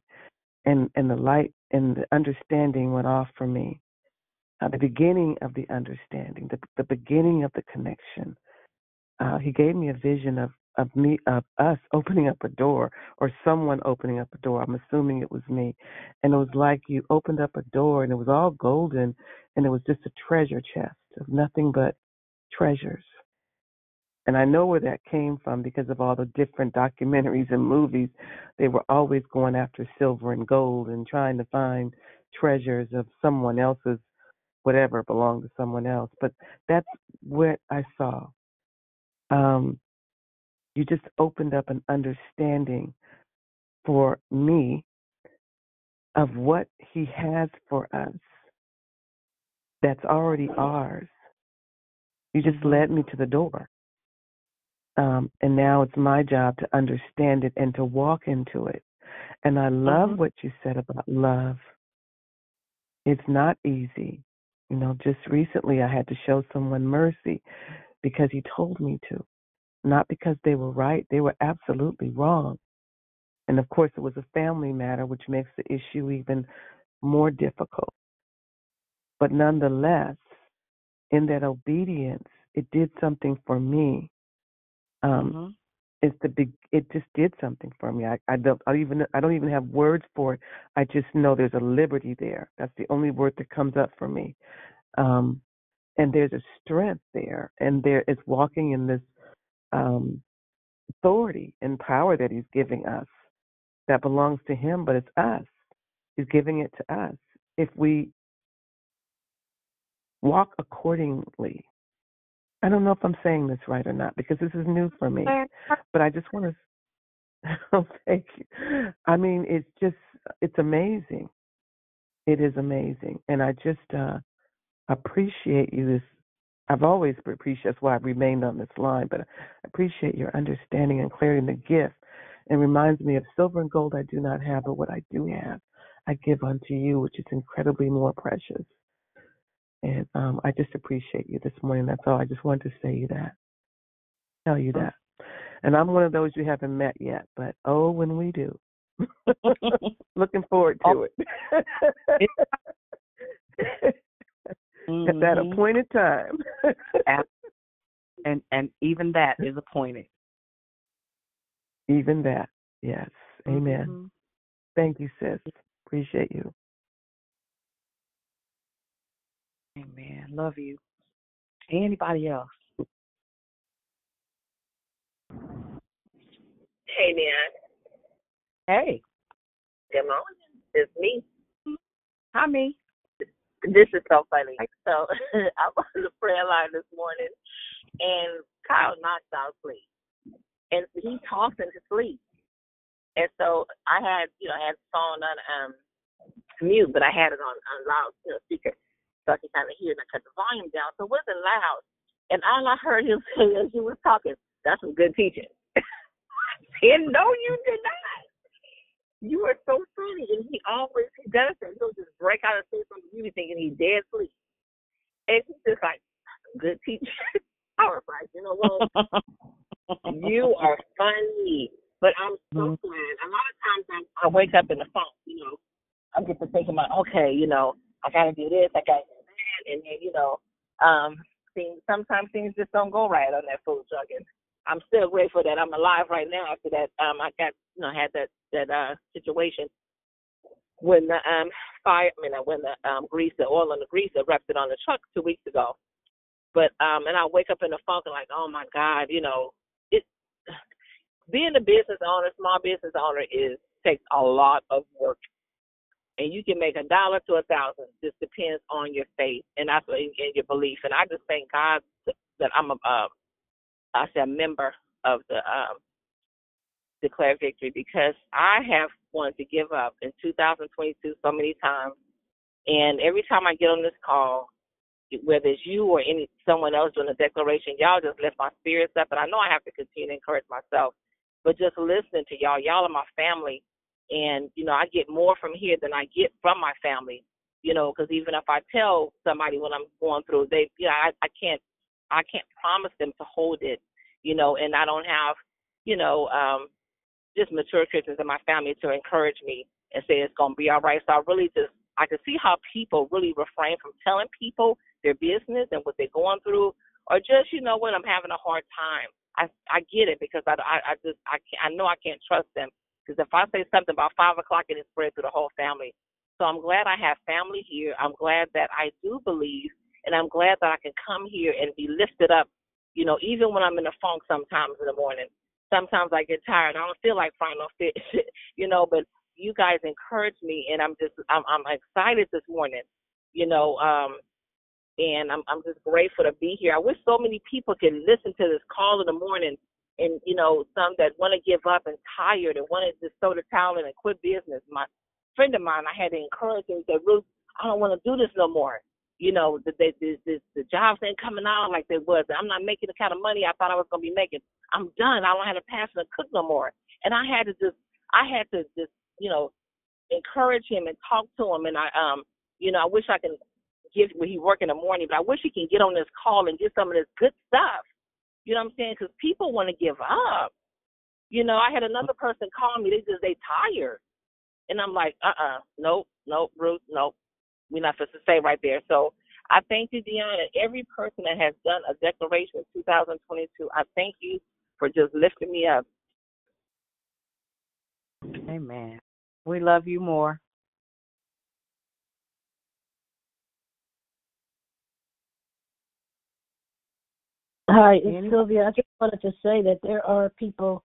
and and the light and the understanding went off for me. Uh, the beginning of the understanding, the the beginning of the connection. Uh, he gave me a vision of of me of us opening up a door or someone opening up a door. I'm assuming it was me, and it was like you opened up a door and it was all golden, and it was just a treasure chest of nothing but treasures. And I know where that came from because of all the different documentaries and movies. They were always going after silver and gold and trying to find treasures of someone else's whatever belonged to someone else. But that's what I saw. Um, You just opened up an understanding for me of what He has for us that's already ours. You just led me to the door. Um, and now it's my job to understand it and to walk into it. And I love what you said about love. It's not easy. You know, just recently I had to show someone mercy because he told me to, not because they were right. They were absolutely wrong. And of course, it was a family matter, which makes the issue even more difficult. But nonetheless, in that obedience, it did something for me. Um, It's the big. It just did something for me. I, I don't. I even. I don't even have words for it. I just know there's a liberty there. That's the only word that comes up for me. Um, and there's a strength there, and there is walking in this um, authority and power that He's giving us that belongs to Him, but it's us. He's giving it to us if we walk accordingly. I don't know if I'm saying this right or not because this is new for me, but I just want to. Oh, thank you. I mean, it's just it's amazing. It is amazing, and I just uh appreciate you. This I've always appreciated. That's why I've remained on this line, but I appreciate your understanding and clarity in the gift. It reminds me of silver and gold I do not have, but what I do have, I give unto you, which is incredibly more precious. And um, I just appreciate you this morning. That's all. I just wanted to say you that, tell you that. And I'm one of those you haven't met yet, but oh, when we do, looking forward to it. At that Mhm. appointed time. And and even that is appointed. Even that, yes. Amen. Mhm. Thank you, sis. Appreciate you. Amen. Love you. Anybody else? Hey, man. Hey. Good morning. It's me. Hi, me. This is so funny. So I'm on the prayer line this morning, and Kyle knocked out sleep, and he talks in his sleep. And so I had, you know, I had the phone on um mute, but I had it on on loud, you know, speaker, so I could kind of hear. And I cut the volume down, so it wasn't loud. And all I heard him say as he was talking, "That's some good teaching." and no, you did not. You are so funny, and he always he does that. He'll just break out and say something you be thinking he's dead asleep, and he's just like, "Good teacher." I was like, you know what? you are funny, but I'm so mm-hmm. glad. A lot of times I, I wake up in the funk, you know. I get to thinking about, okay, you know, I gotta do this, I gotta do that, and then you know, um, things sometimes things just don't go right on that food truck, and I'm still grateful that I'm alive right now after that. Um, I got you know had that that uh situation when the um fire, I mean, when the um grease, the oil and the grease erupted on the truck two weeks ago. But um, and I wake up in the funk and like, oh my God, you know, it being a business owner, small business owner is takes a lot of work. And you can make a dollar to a thousand. Just depends on your faith and in, in your belief. And I just thank God that I'm a um I say a member of the um Declare Victory because I have wanted to give up in 2022 so many times. And every time I get on this call, whether it's you or any someone else doing a declaration, y'all just lift my spirits up. And I know I have to continue to encourage myself, but just listening to y'all, y'all are my family, and you know I get more from here than I get from my family. You know, because even if I tell somebody what I'm going through, they, you know, I, I can't, I can't promise them to hold it. You know, and I don't have, you know, um, just mature Christians in my family to encourage me and say it's gonna be all right. So I really just I can see how people really refrain from telling people their business and what they're going through, or just you know when I'm having a hard time. I I get it because I I, I just I can't, I know I can't trust them because if I say something about five o'clock, it is spread through the whole family. So I'm glad I have family here. I'm glad that I do believe, and I'm glad that I can come here and be lifted up. You know, even when I'm in the funk sometimes in the morning. Sometimes I get tired. I don't feel like no fish, you know. But you guys encourage me, and I'm just I'm I'm excited this morning. You know, um, and I'm I'm just grateful to be here. I wish so many people could listen to this call in the morning and you know some that want to give up and tired and want to just throw the towel in and quit business. My friend of mine, I had to encourage him. Said, "Ruth, I don't want to do this no more. You know, the the, the, the, the jobs ain't coming out like they was. I'm not making the kind of money I thought I was gonna be making. I'm done. I don't have a passion to cook no more. And I had to just, I had to just, you know, encourage him and talk to him. And I, um, you know, I wish I can get when he work in the morning, but I wish he can get on this call and get some of this good stuff. You know what I'm saying? Because people want to give up. You know, I had another person call me. They just they tired, and I'm like, uh, uh nope, nope, Ruth, nope. We're not supposed to say right there. So I thank you, Dion, and every person that has done a declaration in 2022. I thank you for just lifting me up. Amen. We love you more. Hi, it's Sylvia. I just wanted to say that there are people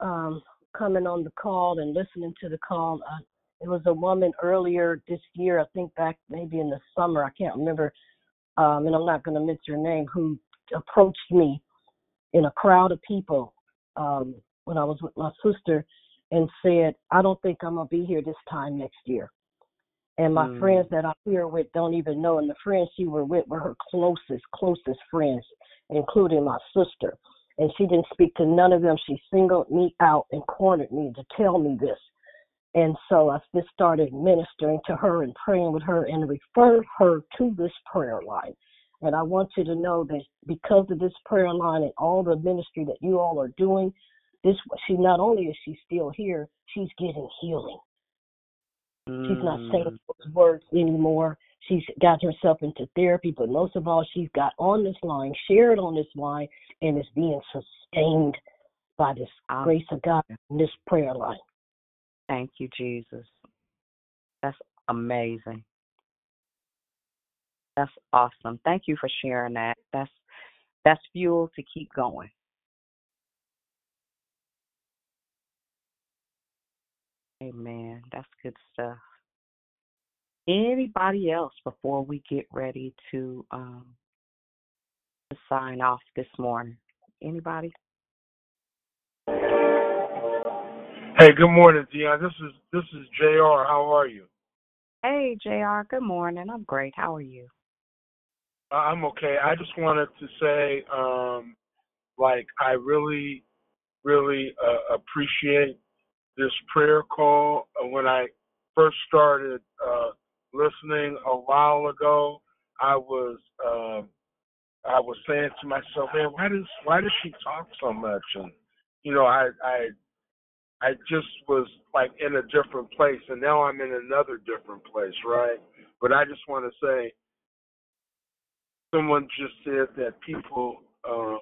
um, coming on the call and listening to the call. Uh, there was a woman earlier this year, I think back maybe in the summer, I can't remember, um, and I'm not going to miss her name, who approached me in a crowd of people um, when I was with my sister and said, I don't think I'm going to be here this time next year. And my Mm. friends that I'm here with don't even know. And the friends she were with were her closest, closest friends, including my sister. And she didn't speak to none of them. She singled me out and cornered me to tell me this. And so I just started ministering to her and praying with her and referred her to this prayer line. And I want you to know that because of this prayer line and all the ministry that you all are doing, this she not only is she still here, she's getting healing. She's not saying Mm. those words anymore. She's got herself into therapy, but most of all, she's got on this line, shared on this line, and is being sustained by this grace of God in this prayer line. Thank you, Jesus. That's amazing. That's awesome. Thank you for sharing that. That's that's fuel to keep going. Amen. That's good stuff. Anybody else before we get ready to um to sign off this morning? Anybody? Hey, good morning, Dion. This is this is Jr. How are you? Hey, JR. Good morning. I'm great. How are you? Uh, I'm okay. I just wanted to say, um, like, I really, really uh, appreciate this prayer call. When I first started uh, listening a while ago, I was um, I was saying to myself, man, why does why does she talk so much? And you know, I I I just was like in a different place, and now I'm in another different place, right? But I just want to say, someone just said that people uh,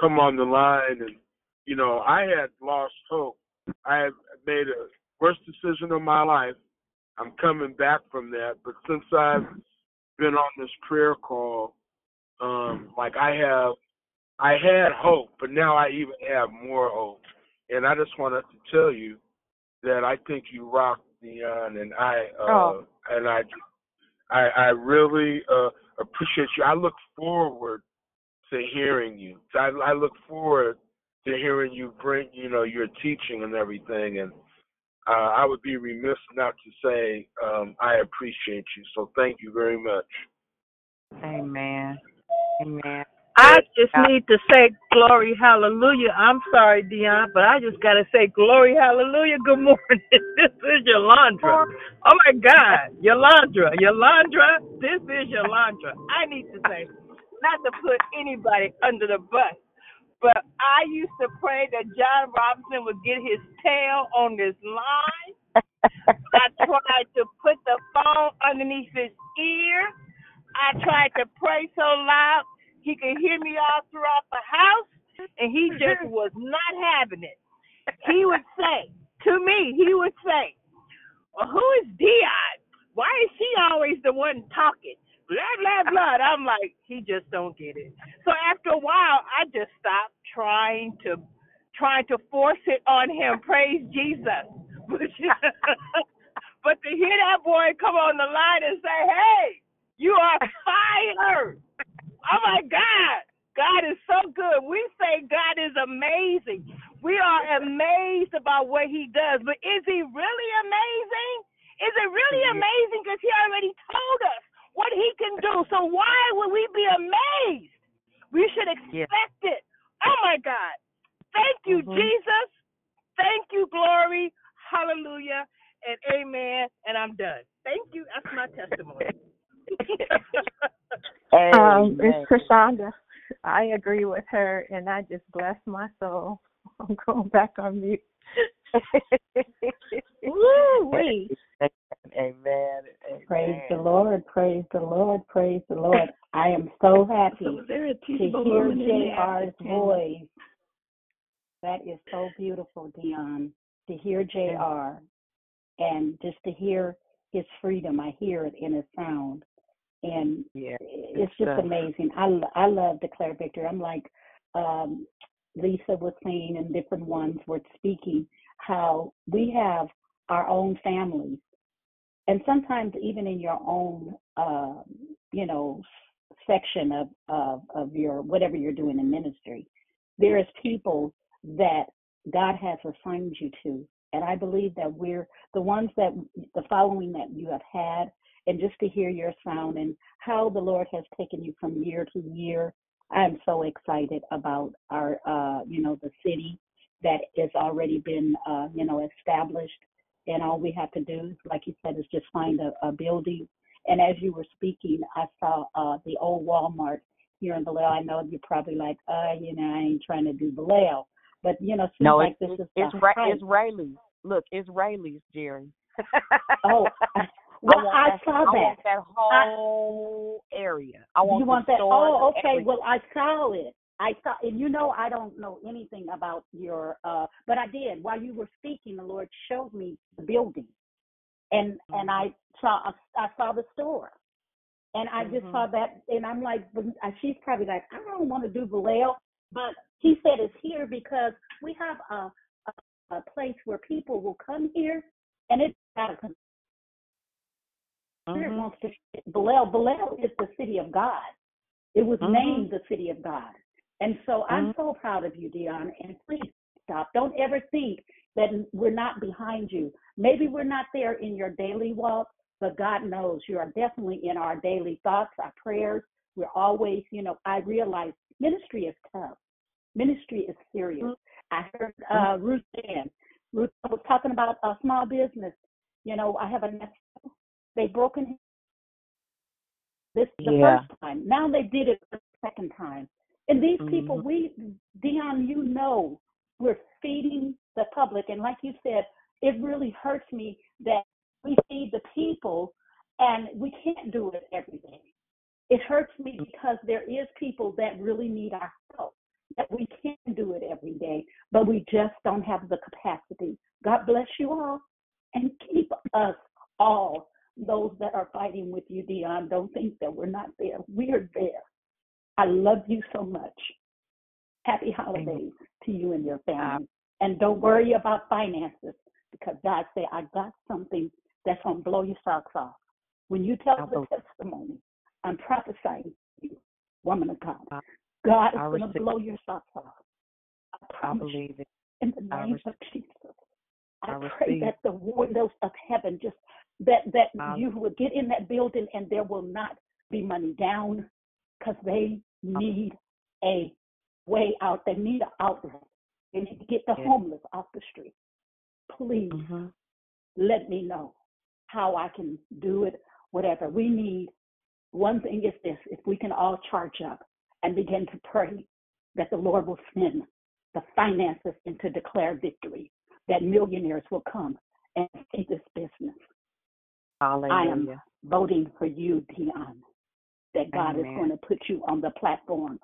come on the line, and you know, I had lost hope. I had made a worst decision of my life. I'm coming back from that, but since I've been on this prayer call, um, like I have, I had hope, but now I even have more hope. And I just wanted to tell you that I think you rock, Dion, and I, uh, Oh. and I, I, I really uh, appreciate you. I look forward to hearing you. I, I look forward to hearing you bring, you know, your teaching and everything. And uh, I would be remiss not to say um, I appreciate you. So thank you very much. Amen. Amen. I just need to say glory, hallelujah. I'm sorry, Dion, but I just got to say glory, hallelujah. Good morning. this is Yolandra. Oh my God, Yolandra, Yolandra. This is Yolandra. I need to say, not to put anybody under the bus, but I used to pray that John Robinson would get his tail on this line. I tried to put the phone underneath his ear. I tried to pray so loud he could hear me all throughout the house, and he just was not having it. He would say to me, he would say, well, "Who is Dion? Why is she always the one talking?" Blah blah blah. And I'm like, he just don't get it. So after a while, I just stopped trying to trying to force it on him. Praise Jesus. but to hear that boy come on the line and say, "Hey, you are fired." Oh my God. God is so so good. We say God is amazing. We are amazed about what He does, but is He really amazing? Is it really amazing? Because He already told us what He can do. So why would we be amazed? We should expect it. Oh my God. Thank you, Mhm. Jesus. Thank you, glory. Hallelujah. And amen. And I'm done. Thank you. That's my testimony. Um, it's Krishanda. I agree with her, and I just bless my soul. I'm going back on mute. Woo wee. Amen. Praise the Lord, praise the Lord, praise the Lord. I am so happy So is there a to hear moment JR's voice. That is so beautiful, Dion, to hear JR and just to hear his freedom. I hear it in his sound. And Yeah. it's good just stuff. amazing. I, l- I love Declare Victory. I'm like um, Lisa was saying, and different ones were speaking, how we have our own families. And sometimes even in your own uh, you know section of, of of your whatever you're doing in ministry there is people that god has assigned you to. And i believe that we're the ones that the following that you have had and just to hear your sound and how the lord has taken you from year to year i'm so excited about our uh you know the city that has already been uh you know established and all we have to do, like you said, is just find a, a building. And as you were speaking, I saw uh, the old Walmart here in Vallejo. I know you're probably like, uh, you know, I ain't trying to do Vallejo, but you know, seems No, like it's this is it's, the Ra-. Look, Israelis, Jerry. Oh, well, I that, saw I want that. that whole area. I want you want that? Oh, okay. everything. Well, I saw it. I saw, and you know, I don't know anything about your, uh, but I did. While you were speaking, the Lord showed me the building, and and I saw I saw the store, and I just saw that, and I'm like, uh, she's probably like, I don't want to do Vallejo, but he said it's here because we have a a, a place where people will come here, and it's of Spirit wants to Vallejo. Vallejo is the city of God. It was Mhm. named the city of God. And so I'm so proud of you, Dion. And please stop. Don't ever think that we're not behind you. Maybe we're not there in your daily walk, but God knows you are definitely in our daily thoughts, our prayers. We're always, you know, I realize ministry is tough. Ministry is serious. I heard uh, Ruth Ruth was talking about a small business. You know, I have a nephew. They broken this the Yeah. first time. Now they did it the second time. And these people, Mhm. we, Dion, you know, we're feeding the public. And like you said, it really hurts me that we feed the people and we can't do it every day. It hurts me because there is people that really need our help. That we can do it every day, but we just don't have the capacity. God bless you all and keep us all, those that are fighting with you, Dion. Don't think that we're not there. We are there. I love you so much. Happy holidays to you and your family. And don't worry about finances because God said, I got something that's going to blow your socks off. When you tell the testimony, I'm prophesying to you, woman of God. God is going to blow your socks off. I I promise you. believe it. In the name of Jesus. I, I pray that the windows of heaven just that that Um, you will get in that building and there will not be money down because they need a way out. They need an outlet. They need to get the Yeah. homeless off the street. Please Mhm. let me know how I can do it. Whatever we need. One thing is this: if we can all charge up and begin to pray that the Lord will send the finances and to declare victory, that millionaires will come and see this business. I am Hallelujah. voting for you, Dion, that God is Amen. going to put you on the platform.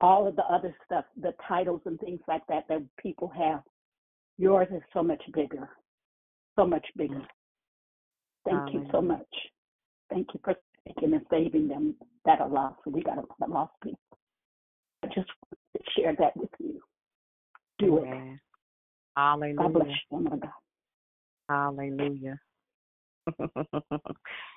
All of the other stuff, the titles and things like that that people have, yours is so much bigger, so much bigger. Thank you so Hallelujah. much. Thank you for taking and saving them that are lost. We got a lot of lost people. I just wanted to share that with you. Do it. Amen. God bless Hallelujah. you, woman of God. Hallelujah.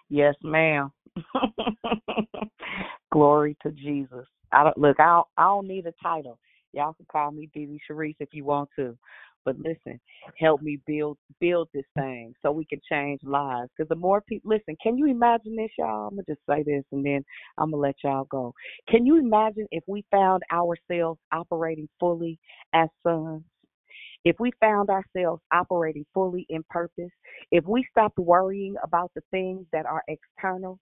Yes, ma'am. Glory to Jesus. I don't look. I don't, I don't need a title. Y'all can call me Dee Sharice if you want to. But listen, help me build build this thing so we can change lives. Because the more people listen, can you imagine this, y'all? I'm gonna just say this and then I'm gonna let y'all go. Can you imagine if we found ourselves operating fully as sons? If we found ourselves operating fully in purpose, if we stopped worrying about the things that are external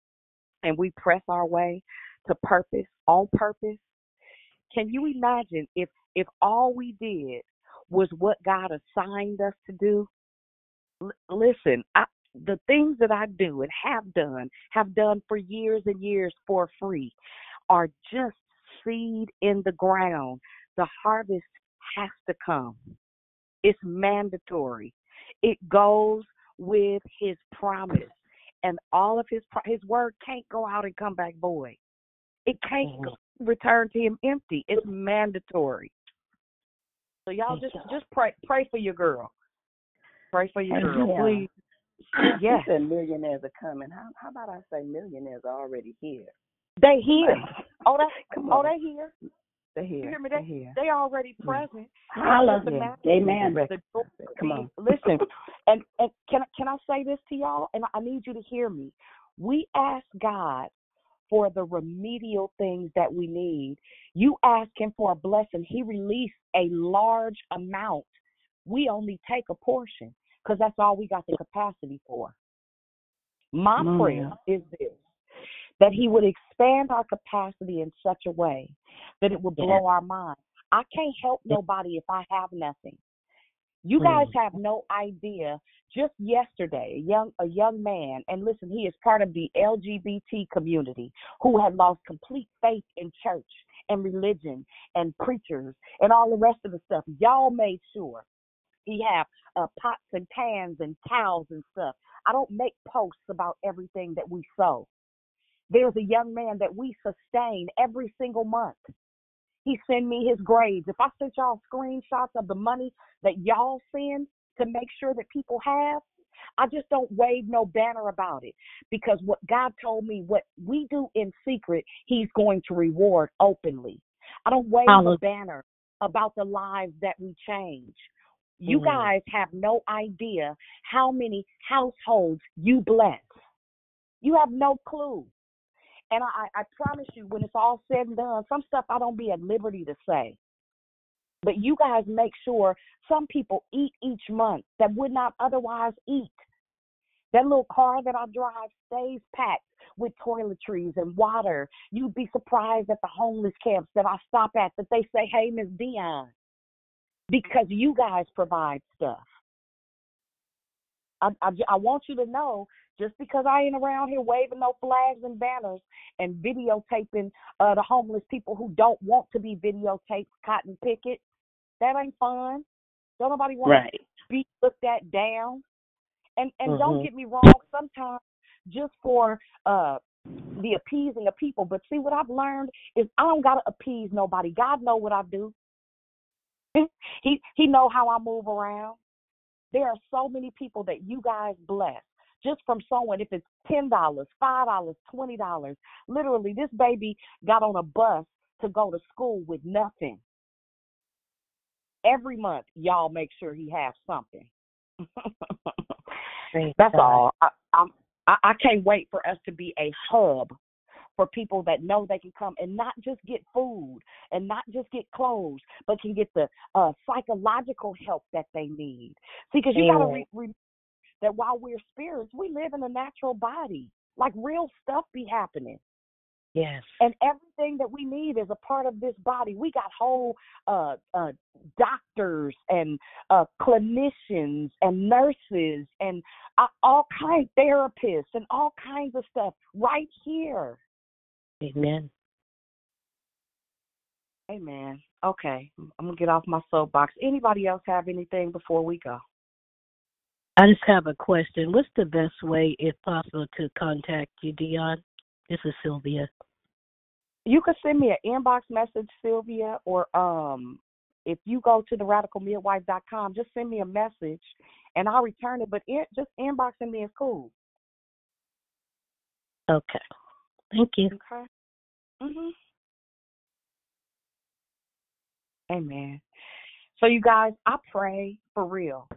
and we press our way to purpose on purpose, can you imagine if if all we did was what God assigned us to do? L- listen, I, the things that I do and have done, have done for years and years for free, are just seed in the ground. The harvest has to come. It's mandatory. It goes with His promise, and all of His pro- His word can't go out and come back void. It can't Mm-hmm. go, return to Him empty. It's mandatory. So y'all just just pray pray for your girl. Pray for your girl, yeah. please. You Yes, said millionaires are coming. How, how about I say millionaires are already here? they here. Oh, that Come oh on. they here. They're You here. hear me? They here. they already Mm. present. Holla. It's just a matter of Amen. the Come on. Listen, and and can I- can I say this to y'all? And I need you to hear me. We ask God for the remedial things that we need. You ask Him for a blessing. He released a large amount. We only take a portion because that's all we got the capacity for. My on prayer is this that he would expand our capacity in such a way that it would Yeah. blow our mind. I can't help nobody if I have nothing. You guys Mm. have no idea. Just yesterday, a young a young man, and listen, he is part of the LGBT community who had lost complete faith in church and religion and preachers and all the rest of the stuff. Y'all made sure he have uh, pots and pans and towels and stuff. I don't make posts about everything that we sow. There's a young man that we sustain every single month. He send me his grades. If I sent y'all screenshots of the money that y'all send to make sure that people have, I just don't wave no banner about it because what God told me, what we do in secret, He's going to reward openly. I don't wave a Hallelujah. banner about the lives that we change. You Mhm. guys have no idea how many households you bless. You have no clue. And I, I promise you, when it's all said and done, some stuff I don't be at liberty to say. But you guys make sure some people eat each month that would not otherwise eat. That little car that I drive stays packed with toiletries and water. You'd be surprised at the homeless camps that I stop at that they say, hey, Miss Dion, because you guys provide stuff. I, I, I want you to know just because I ain't around here waving no flags and banners and videotaping uh, the homeless people who don't want to be videotaped, cotton picket, that ain't fun. Don't nobody want Right. to be looked at down. And and don't Mhm. get me wrong, sometimes just for uh the appeasing of people. But see what I've learned is I don't gotta appease nobody. God know what I do. he he know how I move around. There are so many people that you guys bless just from someone, If it's ten dollars, five dollars, twenty dollars. Literally, this baby got on a bus to go to school with nothing. Every month, y'all make sure he has something. That's God. all. I, I'm, I I can't wait for us to be a hub for people that know they can come and not just get food and not just get clothes, but can get the uh, psychological help that they need. See, because you got to re- re- that while we're spirits, we live in a natural body. Like real stuff be happening. Yes. And everything that we need is a part of this body. We got whole uh, uh, doctors and uh, clinicians and nurses and uh, all kinds therapists and all kinds of stuff right here. Amen. Amen. Okay, I'm gonna get off my soapbox. Anybody else have anything before we go? I just have a question. What's the best way, if possible, to contact you, Dion? This is Sylvia. You could send me an inbox message, Sylvia, or um, if you go to the radicalmidwife.com, just send me a message and I'll return it. But in, just inboxing me is cool. Okay. Thank you. Okay. Mhm. Amen. So you guys, I pray for real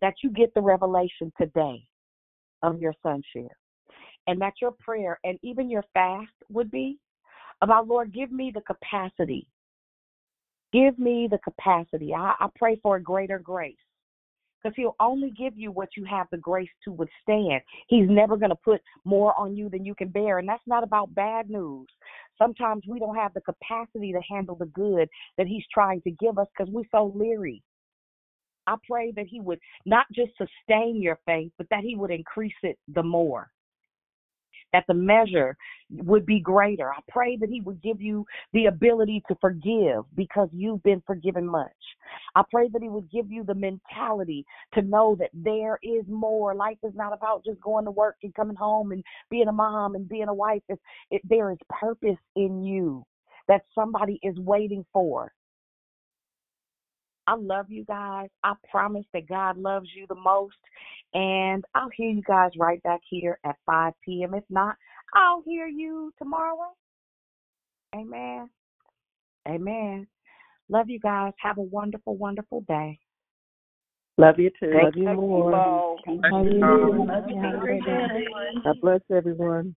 that you get the revelation today of your sonship. And that your prayer and even your fast would be about Lord, give me the capacity. Give me the capacity. I, I pray for a greater grace. Because he'll only give you what you have the grace to withstand. He's never going to put more on you than you can bear. And that's not about bad news. Sometimes we don't have the capacity to handle the good that he's trying to give us because we're so leery. I pray that he would not just sustain your faith, but that he would increase it the more that the measure would be greater. I pray that He would give you the ability to forgive because you've been forgiven much. I pray that He would give you the mentality to know that there is more. Life is not about just going to work and coming home and being a mom and being a wife. It, there is purpose in you that somebody is waiting for. I love you guys. I promise that God loves you the most. And I'll hear you guys right back here at 5 p.m. If not, I'll hear you tomorrow. Amen. Amen. Love you guys. Have a wonderful, wonderful day. Love you too. Thank Love you you, more. Bo. Love you. God bless everyone.